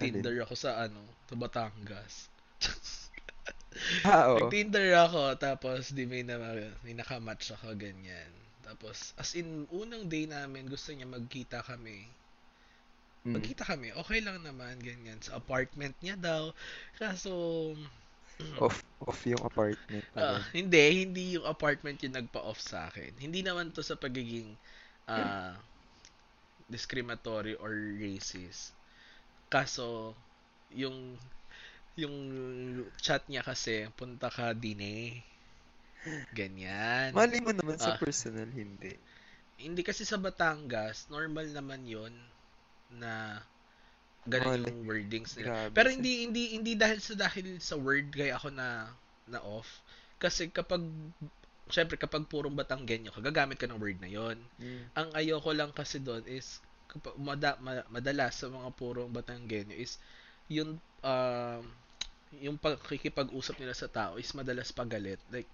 [SPEAKER 2] Tinder ako sa ano, sa Batangas.
[SPEAKER 1] Ah, oo.
[SPEAKER 2] Nag-Tinder ako, tapos di may, na, may nakamatch ako, ganyan. Tapos, as in, unang day namin, gusto niya magkita kami.
[SPEAKER 1] Mm.
[SPEAKER 2] Magkita kami, okay lang naman, ganyan. Sa apartment niya daw. Kaso,
[SPEAKER 1] Off, off yung apartment. namin.
[SPEAKER 2] hindi, hindi yung apartment yung nagpa-off sa akin. Hindi naman to sa pagiging ah, discriminatory or racist. Kaso, yung yung chat niya kasi, punta ka dine. Ganyan.
[SPEAKER 1] Mali mo naman sa
[SPEAKER 2] Ah.
[SPEAKER 1] personal, hindi.
[SPEAKER 2] Hindi kasi sa Batangas, normal naman yon na ganun yung wordings nila.
[SPEAKER 1] Grabe.
[SPEAKER 2] Pero hindi hindi hindi dahil sa dahil sa word kaya ako na na off. Kasi kapag syempre kapag purong Batanggenyo ka, gagamit ka ng word na yon.
[SPEAKER 1] Mm.
[SPEAKER 2] Ang ayoko lang kasi doon is kapag mada, ma- madalas sa mga purong Batanggenyo is yung um yung pagkikipag-usap nila sa tao is madalas pagalit. Like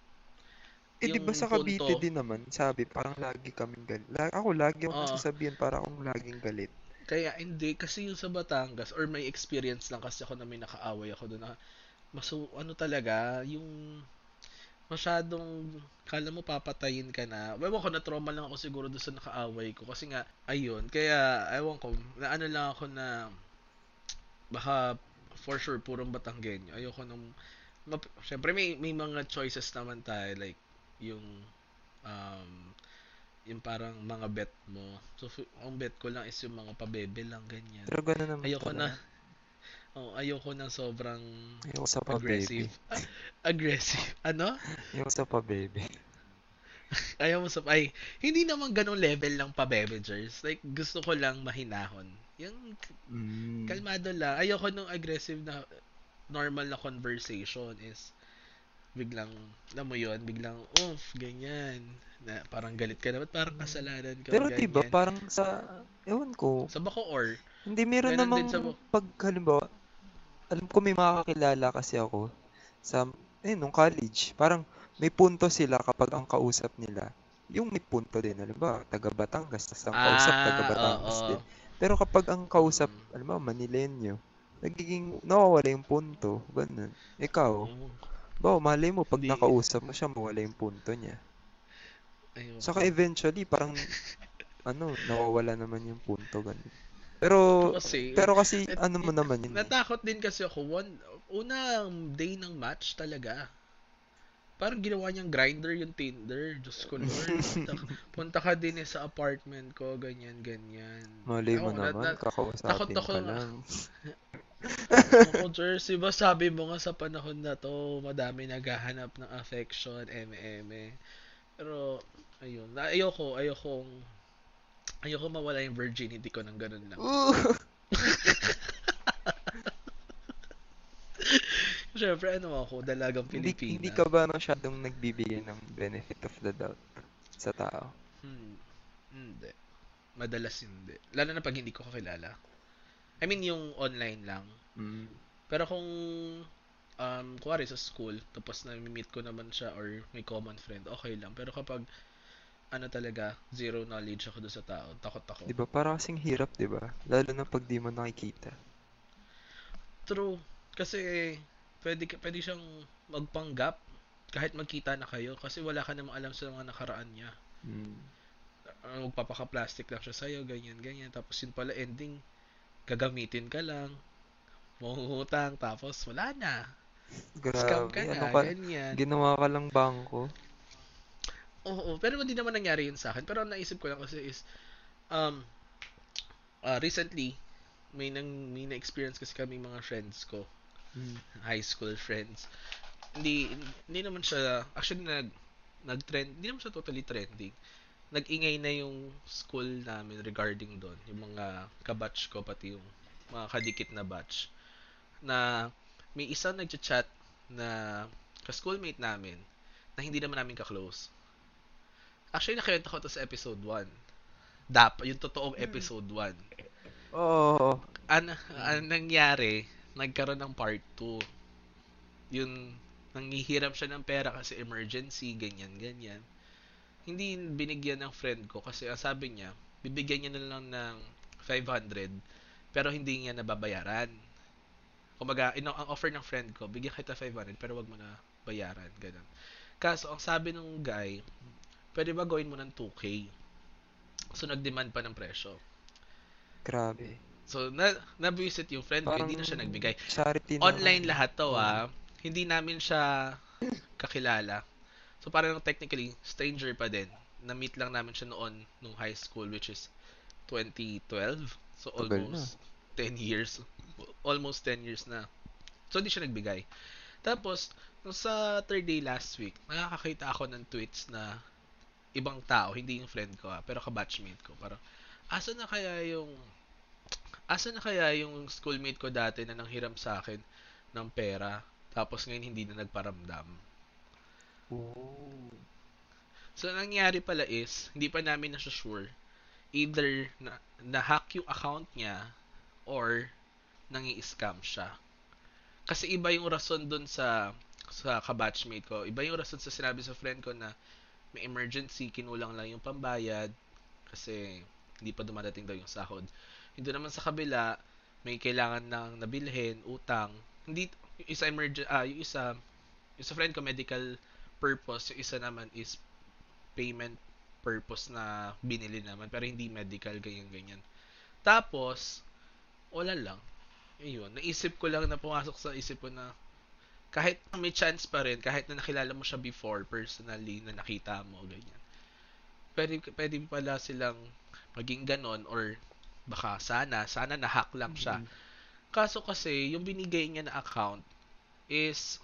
[SPEAKER 1] Eh, di ba sa Cavite
[SPEAKER 2] punto-
[SPEAKER 1] din naman, sabi, parang lagi kaming galit. Ako, lagi akong
[SPEAKER 2] Oo.
[SPEAKER 1] nasasabihan para akong laging galit.
[SPEAKER 2] Kaya hindi kasi yung sa Batangas or may experience lang kasi ako na may nakaaway ako doon na maso ano talaga yung masyadong kala mo papatayin ka na. Ewan ko na trauma lang ako siguro doon sa nakaaway ko kasi nga ayun kaya ewan ko na ano lang ako na baka for sure purong Batanggenyo. Ayoko nung map- syempre may may mga choices naman tayo like yung um yung parang mga bet mo. So, ang bet ko lang is yung mga pabebe lang, ganyan.
[SPEAKER 1] Pero gano'n naman
[SPEAKER 2] Ayoko na, oh, ayoko na sobrang
[SPEAKER 1] Ayoko sa pa, baby.
[SPEAKER 2] aggressive. Ah, aggressive. Ano?
[SPEAKER 1] Ayoko sa pa, baby.
[SPEAKER 2] Ayaw mo sa, ay, hindi naman ganong level lang pabebegers. Like, gusto ko lang mahinahon. Yung
[SPEAKER 1] Mm.
[SPEAKER 2] kalmado lang. Ayoko nung aggressive na normal na conversation is biglang, alam mo yun, biglang, uff, ganyan. Na parang galit ka na, ba't parang kasalanan ka?
[SPEAKER 1] Pero di ba
[SPEAKER 2] ganyan.
[SPEAKER 1] parang sa, ewan ko,
[SPEAKER 2] Sa bako or,
[SPEAKER 1] hindi meron namang
[SPEAKER 2] sa
[SPEAKER 1] pag, halimbawa, alam ko may makakilala kasi ako sa, eh, nung college, parang may punto sila kapag ang kausap nila, yung may punto din, halimbawa, taga Batangas, tas ang kausap, taga
[SPEAKER 2] Ah,
[SPEAKER 1] Batangas
[SPEAKER 2] oo.
[SPEAKER 1] din. Pero kapag ang kausap,
[SPEAKER 2] Mm.
[SPEAKER 1] halimbawa, Manilenyo, nagiging, nawawala yung punto, ganun. Ikaw,
[SPEAKER 2] Oo.
[SPEAKER 1] Ba, malay mo, pag
[SPEAKER 2] Hindi.
[SPEAKER 1] nakausap mo siya, mawala yung punto niya.
[SPEAKER 2] Ayun.
[SPEAKER 1] Saka eventually, parang, ano, nawawala naman yung punto, ganun. Pero,
[SPEAKER 2] kasi,
[SPEAKER 1] pero kasi,
[SPEAKER 2] et-
[SPEAKER 1] ano mo naman yun eh.
[SPEAKER 2] natakot din kasi ako. One, unang day ng match talaga. Parang ginawa niyang grinder yung Tinder. Diyos ko Lord. punta, punta ka din eh sa apartment ko, ganyan, ganyan.
[SPEAKER 1] Malay mo
[SPEAKER 2] Ewan ko, na-
[SPEAKER 1] naman,
[SPEAKER 2] na-
[SPEAKER 1] kakausapin
[SPEAKER 2] takot ako
[SPEAKER 1] ka lang.
[SPEAKER 2] Ako, Jersey, ba sabi mo nga sa panahon na to, madami naghahanap ng affection, eme-eme. Pero, ayun, na, ayoko, ayokong, ayoko mawala yung virginity ko ng ganun lang. Siyempre, ano ako, dalagang
[SPEAKER 1] hindi,
[SPEAKER 2] Pilipina.
[SPEAKER 1] hindi ka ba masyadong nagbibigay ng benefit of the doubt sa tao?
[SPEAKER 2] Hmm. Hindi. Madalas hindi. Lalo na pag hindi ko kakilala. I mean, yung online lang.
[SPEAKER 1] Mm.
[SPEAKER 2] Pero kung, um, kuwari sa school, tapos na-meet ko naman siya or may common friend, okay lang. Pero kapag, ano talaga, zero knowledge ako doon sa tao, takot ako.
[SPEAKER 1] Di ba? Parang kasing hirap, di ba? Lalo na pag di mo nakikita.
[SPEAKER 2] True. Kasi, pwede, pwede siyang magpanggap kahit magkita na kayo kasi wala ka namang alam sa mga nakaraan niya.
[SPEAKER 1] Mm.
[SPEAKER 2] uh, magpapaka-plastic lang siya sa'yo, ganyan, ganyan. Tapos yun pala, ending, gagamitin ka lang, mangungutang, tapos wala na. Scam
[SPEAKER 1] Grabe.
[SPEAKER 2] ka
[SPEAKER 1] Ano
[SPEAKER 2] na,
[SPEAKER 1] ka?
[SPEAKER 2] ganyan.
[SPEAKER 1] Ginawa ka lang bangko.
[SPEAKER 2] Oo, pero hindi naman nangyari yun sa akin. Pero ang naisip ko lang kasi is, um, uh, recently, may nang may na-experience kasi kami mga friends ko,
[SPEAKER 1] Mm.
[SPEAKER 2] high school friends. Hindi hindi naman siya actually nag nag-trend, hindi naman siya totally trending. Nag-ingay na yung school namin regarding doon, yung mga kabatch ko pati yung mga kadikit na batch na may isang nagchat na ka-schoolmate namin na hindi naman namin ka-close. Actually, nakita ko to sa episode 1. Dap, yung totoong episode 1
[SPEAKER 1] Oo.
[SPEAKER 2] an, an nangyari, nagkaroon ng part 2. Yun, nanghihiram siya ng pera kasi emergency, ganyan, ganyan. Hindi binigyan ng friend ko kasi ang sabi niya, bibigyan niya na lang ng 500 pero hindi niya nababayaran. Kumbaga, ino, ang offer ng friend ko, bigyan kita 500 pero wag mo na bayaran, ganun. Kaso, ang sabi ng guy, pwede ba gawin mo ng 2K? So, nag-demand pa ng presyo.
[SPEAKER 1] Grabe.
[SPEAKER 2] So, na, nabisit yung friend ko,
[SPEAKER 1] Parang
[SPEAKER 2] hindi na siya nagbigay.
[SPEAKER 1] Charity na.
[SPEAKER 2] Online lahat to, ah. Hindi namin siya kakilala. So, parang technically, stranger pa din. Na-meet lang namin siya noon, nung high school, which is 2012. So, almost 10 years. Almost 10 years na. So, hindi siya nagbigay. Tapos, nung sa third day last week, nakakakita ako ng tweets na ibang tao, hindi yung friend ko, ah, pero kabatchmate ko. Parang, asa na kaya yung asa na kaya yung schoolmate ko dati na nanghiram sa akin ng pera tapos ngayon hindi na nagparamdam. So, ang nangyari pala is, hindi pa namin na sure either na, na-hack yung account niya or nangi-scam siya. Kasi iba yung rason dun sa sa kabatchmate ko. Iba yung rason sa sinabi sa friend ko na may emergency, kinulang lang yung pambayad kasi hindi pa dumadating daw yung sahod. Hindi naman sa kabila, may kailangan ng nabilhin, utang. Hindi yung isa emergen ah, yung isa yung sa friend ko medical purpose, yung isa naman is payment purpose na binili naman pero hindi medical ganyan ganyan. Tapos wala lang. Ayun, naisip ko lang na pumasok sa isip ko na kahit may chance pa rin, kahit na nakilala mo siya before personally na nakita mo ganyan. Pwede pwede pala silang maging ganon or baka sana sana na-hack lang siya.
[SPEAKER 1] Mm.
[SPEAKER 2] Kaso kasi yung binigay niya na account is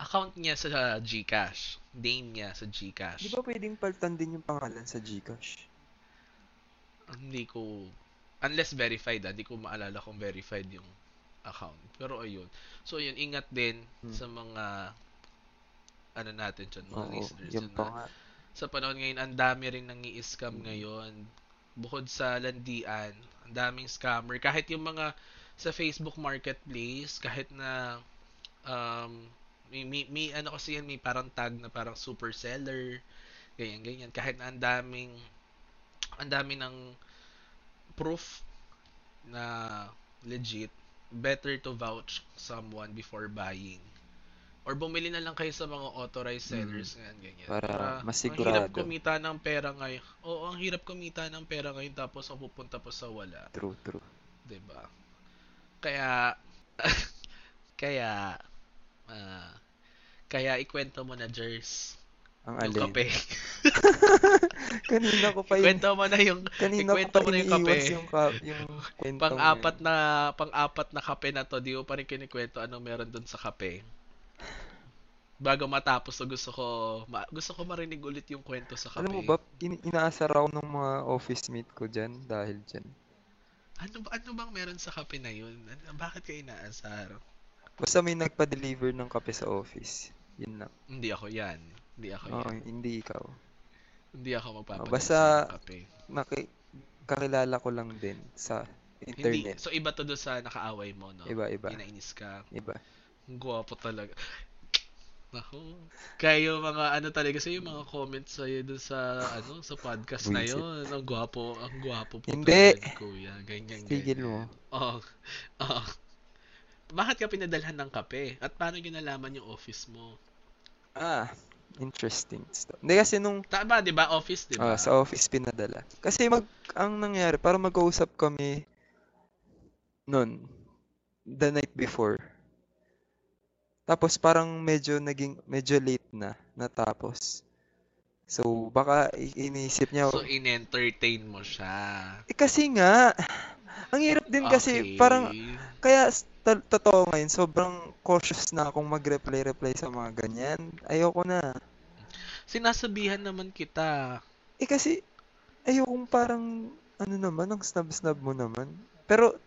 [SPEAKER 2] account niya sa GCash. Name niya sa GCash.
[SPEAKER 1] Di ba pwedeng paltan din yung pangalan sa Gcash?
[SPEAKER 2] Hindi ko unless verified, ah, hindi ko maalala kung verified yung account. Pero ayun. So ayun, ingat din
[SPEAKER 1] Hmm.
[SPEAKER 2] sa mga ano natin dyan, mga
[SPEAKER 1] Oo,
[SPEAKER 2] listeners
[SPEAKER 1] yun pa
[SPEAKER 2] na
[SPEAKER 1] nga.
[SPEAKER 2] sa panahon ngayon, ang dami rin nang i-scam
[SPEAKER 1] Mm.
[SPEAKER 2] ngayon. Bukod sa landian, ang daming scammer. Kahit yung mga sa Facebook Marketplace, kahit na um, may, may, may ano kasi yan, may parang tag na parang super seller, ganyan, ganyan. Kahit na ang daming, ang dami ng proof na legit, better to vouch someone before buying. Or bumili na lang kayo sa mga authorized sellers ngayon, ganyan.
[SPEAKER 1] Mm. Para
[SPEAKER 2] Ang
[SPEAKER 1] mas
[SPEAKER 2] hirap
[SPEAKER 1] sigurado.
[SPEAKER 2] kumita ng pera ngayon. Oo, ang hirap kumita ng pera ngayon tapos ang pupunta pa sa wala.
[SPEAKER 1] True, true.
[SPEAKER 2] 'di ba? Kaya kaya ah, kaya ikwento mo na Jers
[SPEAKER 1] Ang
[SPEAKER 2] yung
[SPEAKER 1] alin.
[SPEAKER 2] kape.
[SPEAKER 1] Kanina ko pa yun.
[SPEAKER 2] Ikwento mo na yung
[SPEAKER 1] Kanina ko pa
[SPEAKER 2] mo na yung kape.
[SPEAKER 1] yung, ka, yung kwento
[SPEAKER 2] pang-apat na pang-apat na kape na to, di ko pa rin kinikwento anong meron dun sa kape. Bago matapos, so gusto ko ma- gusto ko marinig ulit yung kwento sa kape.
[SPEAKER 1] Alam mo ba, in- inaasar ako ng mga office mate ko dyan dahil dyan.
[SPEAKER 2] Ano ba ano bang meron sa kape na yun? Ano, bakit ka inaasar?
[SPEAKER 1] Basta may nagpa-deliver ng kape sa office. Yun lang.
[SPEAKER 2] Hindi ako yan. Hindi ako
[SPEAKER 1] Oo,
[SPEAKER 2] yan.
[SPEAKER 1] hindi ikaw.
[SPEAKER 2] Hindi ako magpapadala
[SPEAKER 1] basta-
[SPEAKER 2] ng kape.
[SPEAKER 1] Naki, kakilala ko lang din sa
[SPEAKER 2] Hindi.
[SPEAKER 1] internet.
[SPEAKER 2] So, iba to doon sa nakaaway mo, no?
[SPEAKER 1] Iba, iba.
[SPEAKER 2] Pinainis ka.
[SPEAKER 1] Iba.
[SPEAKER 2] Ang gwapo talaga. Nako. Kaya yung mga ano talaga sa'yo, yung mga comments sa'yo dun sa ano sa podcast na yun. Ang gwapo, ang gwapo po
[SPEAKER 1] Hindi.
[SPEAKER 2] talaga, kuya. Ganyan, ganyan.
[SPEAKER 1] mo.
[SPEAKER 2] Oo. Oo. Bakit ka pinadalhan ng kape? At paano nyo nalaman yung office mo?
[SPEAKER 1] Ah, interesting stuff. Hindi kasi nung
[SPEAKER 2] Tama, di ba? Office, di ba?
[SPEAKER 1] ah, sa office pinadala. Kasi mag ang nangyari, para mag-uusap kami nun, the night before. Tapos parang medyo naging medyo late na natapos. So baka i- iniisip niya
[SPEAKER 2] So, in-entertain mo siya.
[SPEAKER 1] eh kasi nga ang hirap din kasi parang
[SPEAKER 2] Okay.
[SPEAKER 1] kaya s- to- totoo ngayon sobrang cautious na akong mag-reply-reply sa mga ganyan. Ayoko na.
[SPEAKER 2] Sinasabihan naman kita.
[SPEAKER 1] Eh kasi, ayokong parang, ano naman, ang snub-snub mo naman. Pero,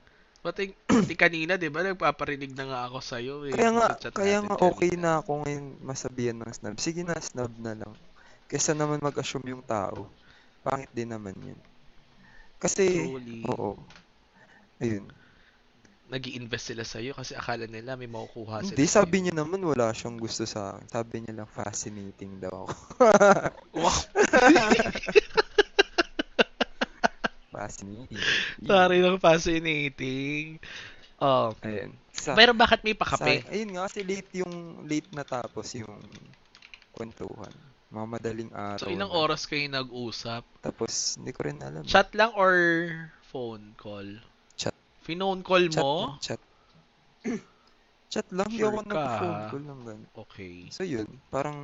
[SPEAKER 2] Pati, pati kanina, di ba? Nagpaparinig na nga ako sa'yo eh.
[SPEAKER 1] kaya nga, kaya nga okay
[SPEAKER 2] kanina.
[SPEAKER 1] na ako ngayon masabihan ng snub. Sige na, snub na lang. Kesa naman mag-assume yung tao. Pangit din naman yun. Kasi,
[SPEAKER 2] Truly.
[SPEAKER 1] oo. Ayun.
[SPEAKER 2] nag invest sila sa'yo kasi akala nila may makukuha sila
[SPEAKER 1] Hindi, sabi niya naman wala siyang gusto sa akin. Sabi niya lang fascinating daw ako.
[SPEAKER 2] Wow,
[SPEAKER 1] Fascinating.
[SPEAKER 2] sorry lang fascinating. Oh.
[SPEAKER 1] Ayun. Sa,
[SPEAKER 2] Pero bakit may
[SPEAKER 1] sa,
[SPEAKER 2] pakape?
[SPEAKER 1] ayun nga, kasi late yung, late na tapos yung kwentuhan. Mga madaling araw
[SPEAKER 2] So, ilang
[SPEAKER 1] na.
[SPEAKER 2] oras kayo nag-usap?
[SPEAKER 1] Tapos, hindi ko rin alam.
[SPEAKER 2] Chat lang or phone call? Phone call
[SPEAKER 1] Chat
[SPEAKER 2] mo?
[SPEAKER 1] chat. chat lang,
[SPEAKER 2] Sure
[SPEAKER 1] ako nag-phone call lang ganun.
[SPEAKER 2] Okay.
[SPEAKER 1] So, yun. Parang,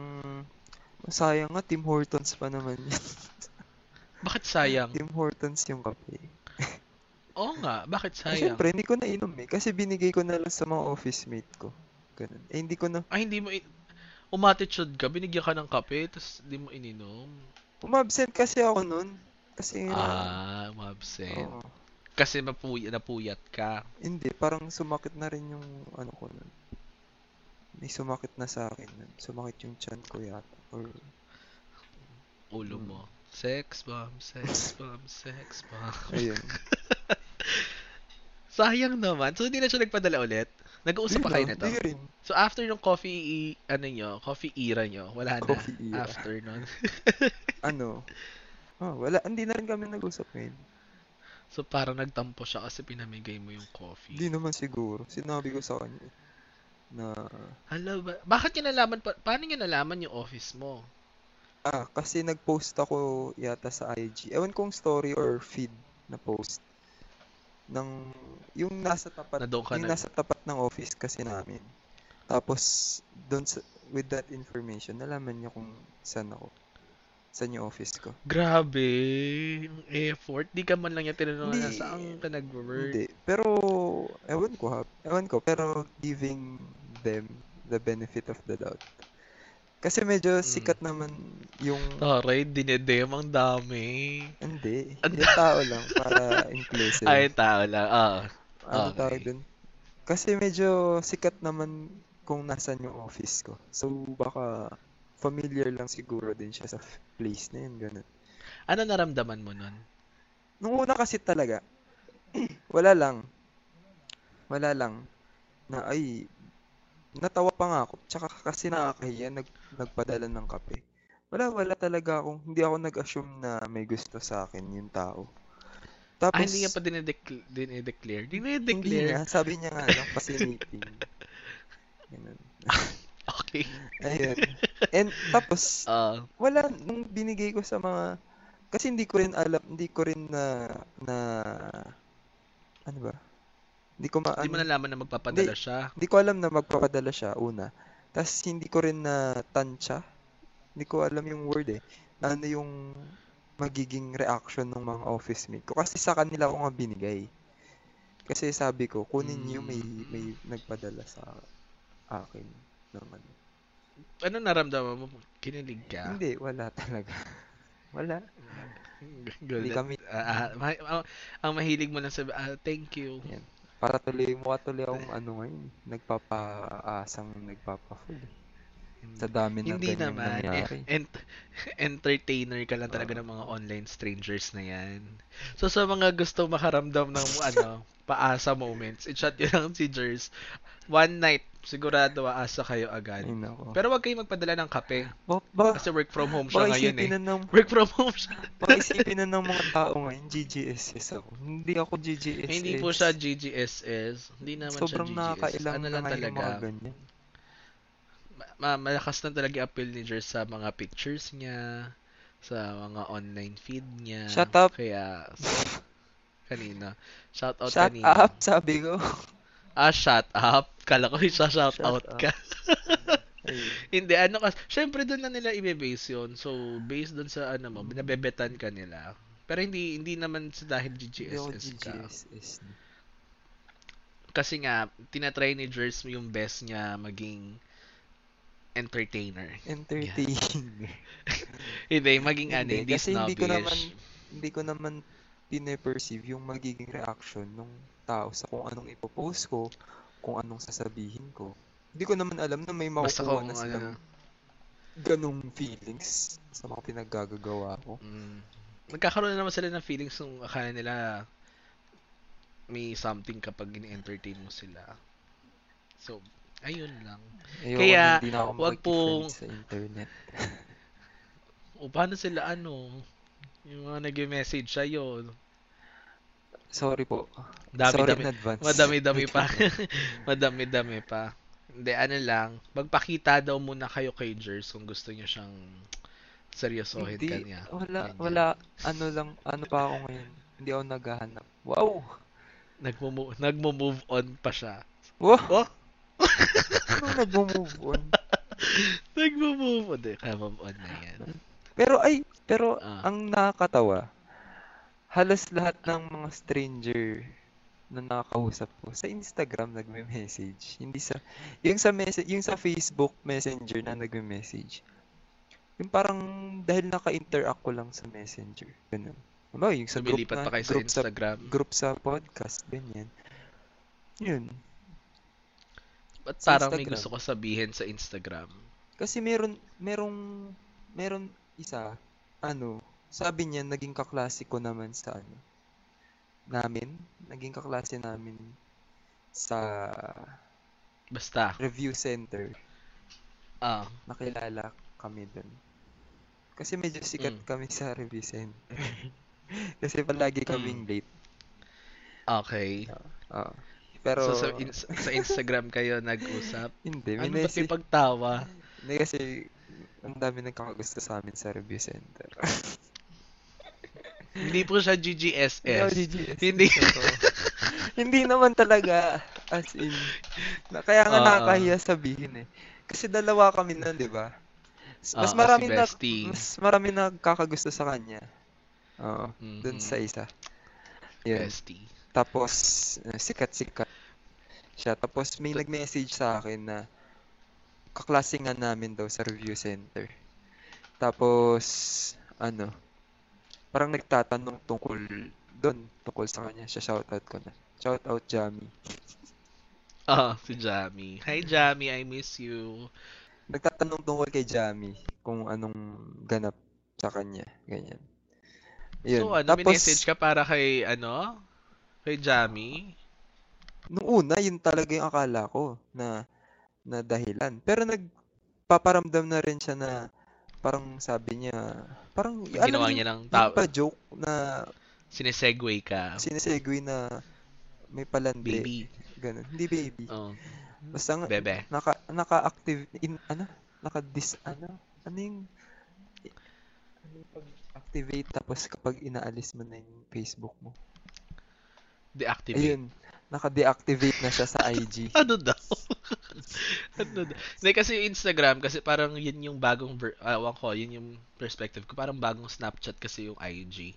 [SPEAKER 1] sayang nga, Tim Hortons pa naman yun.
[SPEAKER 2] Bakit sayang?
[SPEAKER 1] Tim Hortons yung kape.
[SPEAKER 2] Oo nga, bakit
[SPEAKER 1] Eh,
[SPEAKER 2] sayang?
[SPEAKER 1] Siyempre, hindi ko na inom eh. Kasi binigay ko na lang sa mga office mate ko. Ganun. Eh, hindi ko na,
[SPEAKER 2] Ay, hindi mo... In- umatitude ka, binigyan ka ng kape, tapos hindi mo ininom.
[SPEAKER 1] umabsent kasi ako nun. Kasi
[SPEAKER 2] Ah, umabsent.
[SPEAKER 1] oo.
[SPEAKER 2] Kasi mapuy napuyat ka.
[SPEAKER 1] Hindi, parang sumakit na rin yung ano ko nun. May sumakit na sa akin nun. Sumakit yung chan ko yata. Or,
[SPEAKER 2] Ulo
[SPEAKER 1] Hmm.
[SPEAKER 2] mo. Sex bomb, sex bomb, sex bomb.
[SPEAKER 1] ayun.
[SPEAKER 2] Sayang naman. So, hindi na siya nagpadala ulit? Nag-uusap pa kayo nito?
[SPEAKER 1] lang, Di rin.
[SPEAKER 2] So, after nung coffee, ano nyo, coffee era nyo, wala na.
[SPEAKER 1] Coffee era.
[SPEAKER 2] After nun.
[SPEAKER 1] Ano? Oh, wala. Hindi na rin kami nag-usap ngayon.
[SPEAKER 2] So, parang nagtampo siya kasi pinamigay mo yung coffee.
[SPEAKER 1] Hindi naman siguro. Sinabi ko sa kanya na,
[SPEAKER 2] Hala, ba- bakit nyo nalaman, pa- paano nyo nalaman yung office mo?
[SPEAKER 1] ah, kasi nag-post ako yata sa IG. Ewan kong story or feed na post. Ng, yung nasa tapat,
[SPEAKER 2] Na
[SPEAKER 1] yung
[SPEAKER 2] nag-
[SPEAKER 1] nasa tapat ng office kasi namin. Tapos, doon with that information, nalaman niya kung saan ako. Saan yung office ko.
[SPEAKER 2] Grabe, yung effort. Di ka man lang yung tinanong na saan ka nag-work.
[SPEAKER 1] Hindi. Pero, ewan ko ha. Ewan ko. Pero, giving them the benefit of the doubt. Kasi medyo
[SPEAKER 2] Mm.
[SPEAKER 1] sikat naman yung...
[SPEAKER 2] Taray, dinedem ang dami.
[SPEAKER 1] Hindi. Yung tao lang para inclusive.
[SPEAKER 2] Ay, tao lang. Ah.
[SPEAKER 1] Ano
[SPEAKER 2] okay.
[SPEAKER 1] tawag dun? Kasi medyo sikat naman kung nasan yung office ko. So, baka familiar lang siguro din siya sa place na yun. Ganun.
[SPEAKER 2] Ano naramdaman mo nun?
[SPEAKER 1] Nung una kasi talaga, wala lang. Wala lang. Na ay, natawa pa nga ako. Tsaka kasi nakakahiya, nag, nagpadala ng kape. Wala, wala talaga akong, hindi ako nag-assume na may gusto sa akin yung tao.
[SPEAKER 2] Ah,
[SPEAKER 1] Tapos,
[SPEAKER 2] hindi nga pa dinedeclare. Dinedeclare.
[SPEAKER 1] hindi nga, sabi niya nga, no, fascinating. Ganun.
[SPEAKER 2] Okay.
[SPEAKER 1] Ayun. And tapos,
[SPEAKER 2] Ah,
[SPEAKER 1] wala, nung binigay ko sa mga, kasi hindi ko rin alam, hindi ko rin na, na, ano ba? Hindi ko ma,
[SPEAKER 2] hindi mo
[SPEAKER 1] ano-
[SPEAKER 2] nalaman na magpapadala siya.
[SPEAKER 1] Hindi ko alam na magpapadala siya, una. Tapos hindi ko rin na tansya. Hindi ko alam yung word eh. Na ano yung magiging reaction ng mga office mate ko. Kasi sa kanila ko nga binigay. Kasi sabi ko, kunin niyo may
[SPEAKER 2] Mm.
[SPEAKER 1] may nagpadala sa akin naman.
[SPEAKER 2] Ano naramdaman mo? Kinilig ka?
[SPEAKER 1] Hindi, wala talaga. Wala.
[SPEAKER 2] Golden.
[SPEAKER 1] Hindi kami-
[SPEAKER 2] Ah, ah, ma- ah, ang mahilig mo lang sabi, ah, thank you.
[SPEAKER 1] Yan. Para tuloy, mukha tuloy akong ano ngayon. Nagpapaasang nagpapa-full. Sa dami ng
[SPEAKER 2] Hindi naman.
[SPEAKER 1] nangyari.
[SPEAKER 2] Eh, ent- entertainer ka lang talaga ng mga online strangers na yan. So sa mga gusto makaramdam ng ano, paasa moments, i-chat nyo lang si Jers. One night, sigurado aasa kayo agad.
[SPEAKER 1] Ay, nako.
[SPEAKER 2] Pero wag kayong magpadala ng kape.
[SPEAKER 1] Ba- ba-
[SPEAKER 2] Kasi work from home siya ngayon eh.
[SPEAKER 1] na ng,
[SPEAKER 2] Work from home siya.
[SPEAKER 1] baka isipin na ng mga tao ngayon, GGSS ako. Hindi ako GGSS.
[SPEAKER 2] Hindi po siya GGSS. Hindi naman
[SPEAKER 1] Sobrang
[SPEAKER 2] siya GGS.
[SPEAKER 1] nakakailang
[SPEAKER 2] Ano
[SPEAKER 1] na
[SPEAKER 2] lang talaga.
[SPEAKER 1] mga ganyan.
[SPEAKER 2] ma- ma- malakas na talaga appeal ni Jers sa mga pictures niya, sa mga online feed niya.
[SPEAKER 1] Shut up.
[SPEAKER 2] Kaya, kanina. Shout out
[SPEAKER 1] Shut
[SPEAKER 2] kanina.
[SPEAKER 1] up, sabi ko.
[SPEAKER 2] Ah, shut up. Kala ko isa shout
[SPEAKER 1] Shut
[SPEAKER 2] out
[SPEAKER 1] up.
[SPEAKER 2] ka. Hindi, ano kasi, syempre doon na nila i-base yun. So, based doon sa ano mo, binabebetan ka nila. Pero hindi hindi naman sa dahil GGSS ka.
[SPEAKER 1] GGSS.
[SPEAKER 2] Kasi nga, tinatry ni Jers yung best niya maging entertainer.
[SPEAKER 1] Entertaining.
[SPEAKER 2] Hindi, maging ano,
[SPEAKER 1] Hindi,
[SPEAKER 2] hindi
[SPEAKER 1] kasi hindi ko naman
[SPEAKER 2] snobbish.
[SPEAKER 1] hindi ko naman pine-perceive yung magiging reaction ng tao sa kung anong ipopost ko, kung anong sasabihin ko. Hindi ko naman alam na may makukuha na silang
[SPEAKER 2] ano,
[SPEAKER 1] ganong feelings sa mga pinaggagawa ko.
[SPEAKER 2] mm, nagkakaroon na naman sila ng feelings kung akala nila may something kapag ini-entertain mo sila. So, ayun lang.
[SPEAKER 1] Ayoko
[SPEAKER 2] Kaya, wag pong-
[SPEAKER 1] sa internet.
[SPEAKER 2] O, paano sila ano? Yung mga nag-message sa'yo.
[SPEAKER 1] Sorry po.
[SPEAKER 2] Dami,
[SPEAKER 1] Sorry
[SPEAKER 2] dami.
[SPEAKER 1] in advance.
[SPEAKER 2] Madami-dami pa. Madami-dami pa. Hindi, ano lang. Magpakita daw muna kayo kay Jers kung gusto niyo siyang seryosohin
[SPEAKER 1] Hindi,
[SPEAKER 2] kanya.
[SPEAKER 1] wala,
[SPEAKER 2] Ganyan.
[SPEAKER 1] wala, ano lang, ano pa ako ngayon. Hindi ako naghahanap. Wow!
[SPEAKER 2] Nagmo- nagmo-move on pa siya.
[SPEAKER 1] Wow!
[SPEAKER 2] Oh!
[SPEAKER 1] Ano nag-move on?
[SPEAKER 2] Nagmo-move on. Hindi, move on na yan.
[SPEAKER 1] Pero ay, pero
[SPEAKER 2] Ah.
[SPEAKER 1] ang nakakatawa, halos lahat ng mga stranger na nakakausap ko sa Instagram nagme-message. Hindi sa yung sa message, yung sa Facebook Messenger na nagme-message. Yung parang dahil naka-interact ko lang sa Messenger. Ganun. Ano, yung sa group na,
[SPEAKER 2] pa kayo sa
[SPEAKER 1] group sa
[SPEAKER 2] Instagram.
[SPEAKER 1] group sa podcast, ganyan. Yun.
[SPEAKER 2] Ba't
[SPEAKER 1] sa
[SPEAKER 2] parang may
[SPEAKER 1] Instagram.
[SPEAKER 2] gusto ko sabihin sa Instagram?
[SPEAKER 1] Kasi meron, merong, meron isa, ano, sabi niya, naging kaklase ko naman sa ano, namin, naging kaklase namin sa
[SPEAKER 2] Basta.
[SPEAKER 1] review center.
[SPEAKER 2] Ah,
[SPEAKER 1] Nakilala kami dun. Kasi medyo sikat
[SPEAKER 2] Mm.
[SPEAKER 1] kami sa review center. Kasi palagi kaming
[SPEAKER 2] Mm.
[SPEAKER 1] late.
[SPEAKER 2] okay.
[SPEAKER 1] Oo. Pero,
[SPEAKER 2] so, sa, in- sa Instagram kayo nag-usap?
[SPEAKER 1] hindi,
[SPEAKER 2] Ano
[SPEAKER 1] minessage,
[SPEAKER 2] may pagtawa?
[SPEAKER 1] hindi kasi, ang dami nagkakagusto sa amin sa review center.
[SPEAKER 2] Hindi po siya
[SPEAKER 1] Hindi ako
[SPEAKER 2] GGSS.
[SPEAKER 1] GGS.
[SPEAKER 2] Hindi.
[SPEAKER 1] Hindi naman talaga. As in. Na, kaya nga
[SPEAKER 2] Oo.
[SPEAKER 1] nakakahiya sabihin eh. Kasi dalawa kami nun, di ba? Mas
[SPEAKER 2] Oo,
[SPEAKER 1] marami
[SPEAKER 2] si
[SPEAKER 1] na, mas marami na kakagusto sa kanya. Oo. Dun
[SPEAKER 2] Mhm.
[SPEAKER 1] sa isa. Yun.
[SPEAKER 2] Bestie.
[SPEAKER 1] Tapos, eh, sikat-sikat siya. Tapos may nag-message sa akin na kaklase nga namin daw sa review center. Tapos, ano, parang nagtatanong tungkol doon, tungkol sa kanya. Siya shoutout ko na. Shoutout, Jamie.
[SPEAKER 2] Ah, si Jamie. Hi Jamie, I miss you.
[SPEAKER 1] Nagtatanong tungkol kay Jamie kung anong ganap sa kanya. Ganyan. Yun.
[SPEAKER 2] So, ano,
[SPEAKER 1] Tapos,
[SPEAKER 2] message ka para kay, ano? Kay Jamie?
[SPEAKER 1] Nung una, yun talaga yung akala ko na na dahilan. Pero nagpaparamdam na rin siya na parang sabi niya, parang
[SPEAKER 2] Ginawa
[SPEAKER 1] mo
[SPEAKER 2] niya
[SPEAKER 1] yung,
[SPEAKER 2] ng
[SPEAKER 1] yung
[SPEAKER 2] tao.
[SPEAKER 1] pa joke na
[SPEAKER 2] Sinesegue ka.
[SPEAKER 1] sinesegue na may palandi.
[SPEAKER 2] Baby.
[SPEAKER 1] Ganun. Hindi baby.
[SPEAKER 2] Oh,
[SPEAKER 1] Basta nga,
[SPEAKER 2] bebe.
[SPEAKER 1] naka naka-active in ano? Naka-dis ano? Ano yung ano yung pag-activate tapos kapag inaalis mo na yung Facebook mo.
[SPEAKER 2] Deactivate.
[SPEAKER 1] Ayun, naka-deactivate na siya sa IG.
[SPEAKER 2] Ano daw? Ano? Hindi, kasi yung Instagram, kasi parang yun yung bagong, ver- ah, ewan ko, yun yung perspective ko. Parang bagong Snapchat kasi yung IG.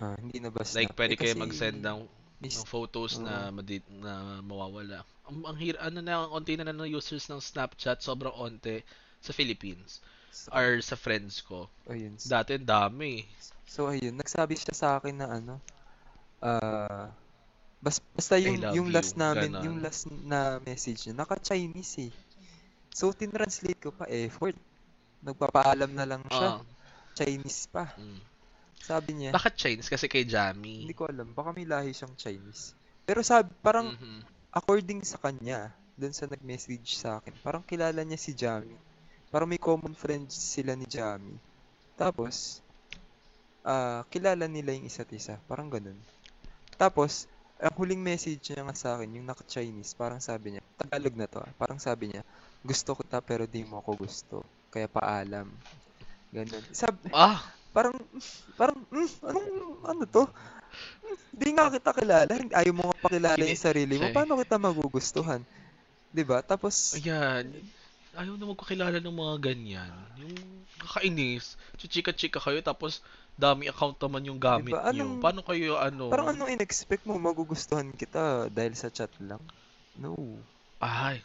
[SPEAKER 1] Ah, hindi na ba
[SPEAKER 2] Like,
[SPEAKER 1] snap?
[SPEAKER 2] pwede
[SPEAKER 1] Eh,
[SPEAKER 2] kayo mag-send ng,
[SPEAKER 1] mis-
[SPEAKER 2] ng photos na, madi- na mawawala. Ang, ang hir, ano na, ang onti na na ng users ng Snapchat, sobrang onti sa Philippines.
[SPEAKER 1] So,
[SPEAKER 2] Or sa friends ko.
[SPEAKER 1] ayun.
[SPEAKER 2] Dati, dami.
[SPEAKER 1] So, ayun. Nagsabi siya sa akin na ano, ah, bas, basta yung, yung last
[SPEAKER 2] you,
[SPEAKER 1] namin,
[SPEAKER 2] ganon.
[SPEAKER 1] yung last na message niya, naka-Chinese eh. So, tinranslate ko pa, effort. Nagpapaalam na lang siya.
[SPEAKER 2] Oo.
[SPEAKER 1] Chinese pa.
[SPEAKER 2] Mm.
[SPEAKER 1] Sabi niya,
[SPEAKER 2] Bakit Chinese? Kasi kay Jamie.
[SPEAKER 1] hindi ko alam, baka may lahi siyang Chinese. Pero sabi, parang
[SPEAKER 2] Mhm.
[SPEAKER 1] according sa kanya, dun sa nag-message sa akin, parang kilala niya si Jamie. Parang may common friends sila ni Jamie. Tapos, ah kilala nila yung isa't isa. Parang ganun. Tapos, ang huling message niya nga sa akin, yung naka-Chinese, parang sabi niya, Tagalog na to ah, parang sabi niya, gusto kita pero di mo ako gusto. Kaya paalam. Ganun. Sab
[SPEAKER 2] Ah,
[SPEAKER 1] parang, parang, mm, anong, ano to? Mm, Di nga kita kilala. Hindi- Ayaw mo nga pakilala yung sarili mo. Paano kita magugustuhan? 'Di ba? Tapos,
[SPEAKER 2] ayan. Ayaw na magkakilala ng mga ganyan. Yung kakainis. Chichika-chika kayo tapos dami account naman yung gamit
[SPEAKER 1] Diba?
[SPEAKER 2] nyo.
[SPEAKER 1] Anong-
[SPEAKER 2] Paano kayo ano?
[SPEAKER 1] parang anong in-expect mo magugustuhan kita dahil sa chat lang? No.
[SPEAKER 2] Ay.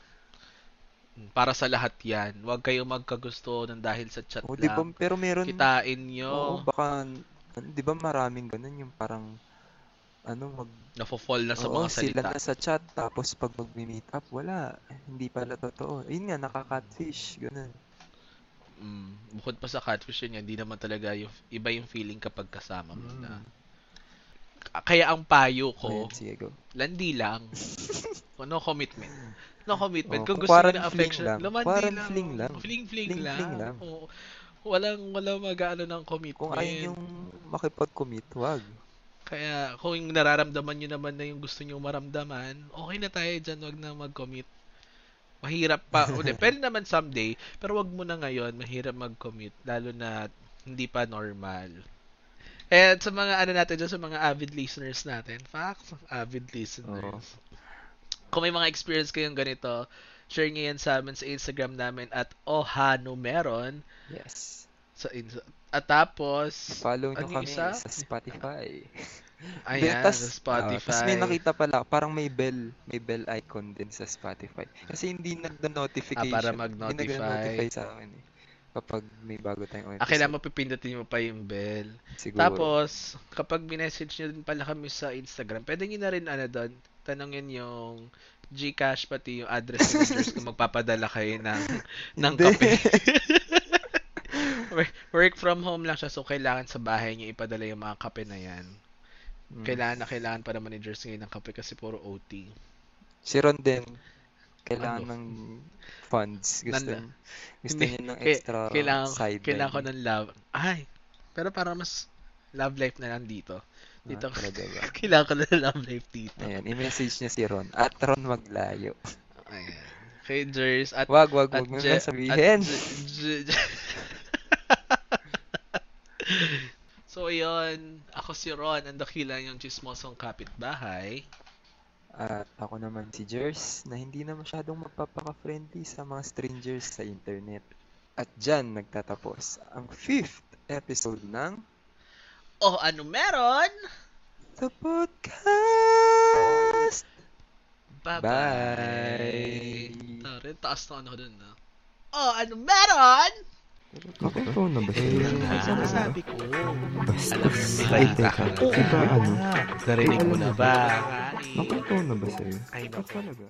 [SPEAKER 2] Para sa lahat yan. Huwag kayo magkagusto ng dahil sa chat
[SPEAKER 1] O, ba?
[SPEAKER 2] lang.
[SPEAKER 1] Pero meron,
[SPEAKER 2] Kitain
[SPEAKER 1] oo,
[SPEAKER 2] nyo.
[SPEAKER 1] baka, ano, di ba maraming ganun yung parang, ano, mag,
[SPEAKER 2] Nafo-fall na sa
[SPEAKER 1] oo,
[SPEAKER 2] mga
[SPEAKER 1] sila
[SPEAKER 2] salita.
[SPEAKER 1] na sa chat, tapos pag mag-meet up, wala. Hindi pala totoo. Yun nga, nakaka-catfish. Ganun.
[SPEAKER 2] Mm, bukod pa sa catfish yun, hindi naman talaga yung iba yung feeling kapag kasama mo na.
[SPEAKER 1] Mm.
[SPEAKER 2] K- Kaya ang payo ko,
[SPEAKER 1] Ayan,
[SPEAKER 2] landi lang. no commitment. No commitment.
[SPEAKER 1] Oh,
[SPEAKER 2] Kung gusto ng
[SPEAKER 1] fling
[SPEAKER 2] affection,
[SPEAKER 1] lang.
[SPEAKER 2] lumandi
[SPEAKER 1] Quarant
[SPEAKER 2] lang.
[SPEAKER 1] fling lang.
[SPEAKER 2] Fling fling
[SPEAKER 1] Fling
[SPEAKER 2] lang.
[SPEAKER 1] fling lang.
[SPEAKER 2] Oo. walang walang mag-ano ng commitment.
[SPEAKER 1] Kung ayaw yung makipag-commit, wag.
[SPEAKER 2] Kaya kung yung nararamdaman nyo naman na yung gusto nyo maramdaman, okay na tayo dyan, wag na mag-commit. Mahirap pa. O, depende naman someday, pero wag mo na ngayon, mahirap mag-commit, lalo na hindi pa normal. And sa mga ano natin dyan, sa mga avid listeners natin, facts, avid listeners. Kung may mga experience kayong ganito, share nyo yan sa amin sa Instagram namin at ohanumeron.
[SPEAKER 1] Yes.
[SPEAKER 2] Sa at tapos,
[SPEAKER 1] Follow nyo
[SPEAKER 2] Ano
[SPEAKER 1] kami
[SPEAKER 2] isa?
[SPEAKER 1] sa Spotify.
[SPEAKER 2] ayan,
[SPEAKER 1] tas,
[SPEAKER 2] sa Spotify.
[SPEAKER 1] Tapos may nakita pala, parang may bell, may bell icon din sa Spotify. Kasi hindi nagda-notification.
[SPEAKER 2] Ah, para
[SPEAKER 1] Hindi
[SPEAKER 2] mag-notify.
[SPEAKER 1] nagda-notify sa akin eh. Kapag may bago tayong
[SPEAKER 2] Ah, kailangan
[SPEAKER 1] episode.
[SPEAKER 2] mo pa yung bell.
[SPEAKER 1] Siguro.
[SPEAKER 2] Tapos, kapag minessage nyo din pala kami sa Instagram, pwede nyo na rin ano doon, tanongin yung Gcash pati yung address ni Majors kung magpapadala kayo ng, ng
[SPEAKER 1] Hindi.
[SPEAKER 2] kape. work, from home lang siya, so kailangan sa bahay niyo ipadala yung mga kape na yan.
[SPEAKER 1] Mm.
[SPEAKER 2] Kailangan na kailangan pa naman ni Majors ngayon ng kape kasi puro OT.
[SPEAKER 1] Si Ron din, kailangan
[SPEAKER 2] Ano?
[SPEAKER 1] ng funds. Gusto,
[SPEAKER 2] Nanda-
[SPEAKER 1] niya, gusto niya ng extra
[SPEAKER 2] kailangan,
[SPEAKER 1] sideline.
[SPEAKER 2] kailangan ko ng love. Ay, pero para mas love life na lang dito. Dito,
[SPEAKER 1] Ah, talaga ba?
[SPEAKER 2] kailangan ko na ng love life dito.
[SPEAKER 1] Ayan, i-message niya si Ron. At Ron maglayo.
[SPEAKER 2] Ayan. Kay Jers at
[SPEAKER 1] Wag, wag,
[SPEAKER 2] at
[SPEAKER 1] wag mo sabihin.
[SPEAKER 2] at Je- Je- so, ayun. Ako si Ron, ang dakila yung chismosong kapitbahay.
[SPEAKER 1] At ako naman si Jers na hindi na masyadong magpapaka-friendly sa mga strangers sa internet. At dyan nagtatapos ang fifth episode ng
[SPEAKER 2] Oh, ano meron?
[SPEAKER 1] The Podcast!
[SPEAKER 2] Bye-bye.
[SPEAKER 1] Bye!
[SPEAKER 2] Tara, taas na ano dun, no? Oh, ano meron?
[SPEAKER 3] Nakatawa na ba sa'yo?
[SPEAKER 2] Ano sabi ko?
[SPEAKER 3] Basta. Ay, teka. Iba ano?
[SPEAKER 2] Narinig mo na ba?
[SPEAKER 3] Nakatawa na ba sa'yo?
[SPEAKER 2] Ay,
[SPEAKER 3] talaga?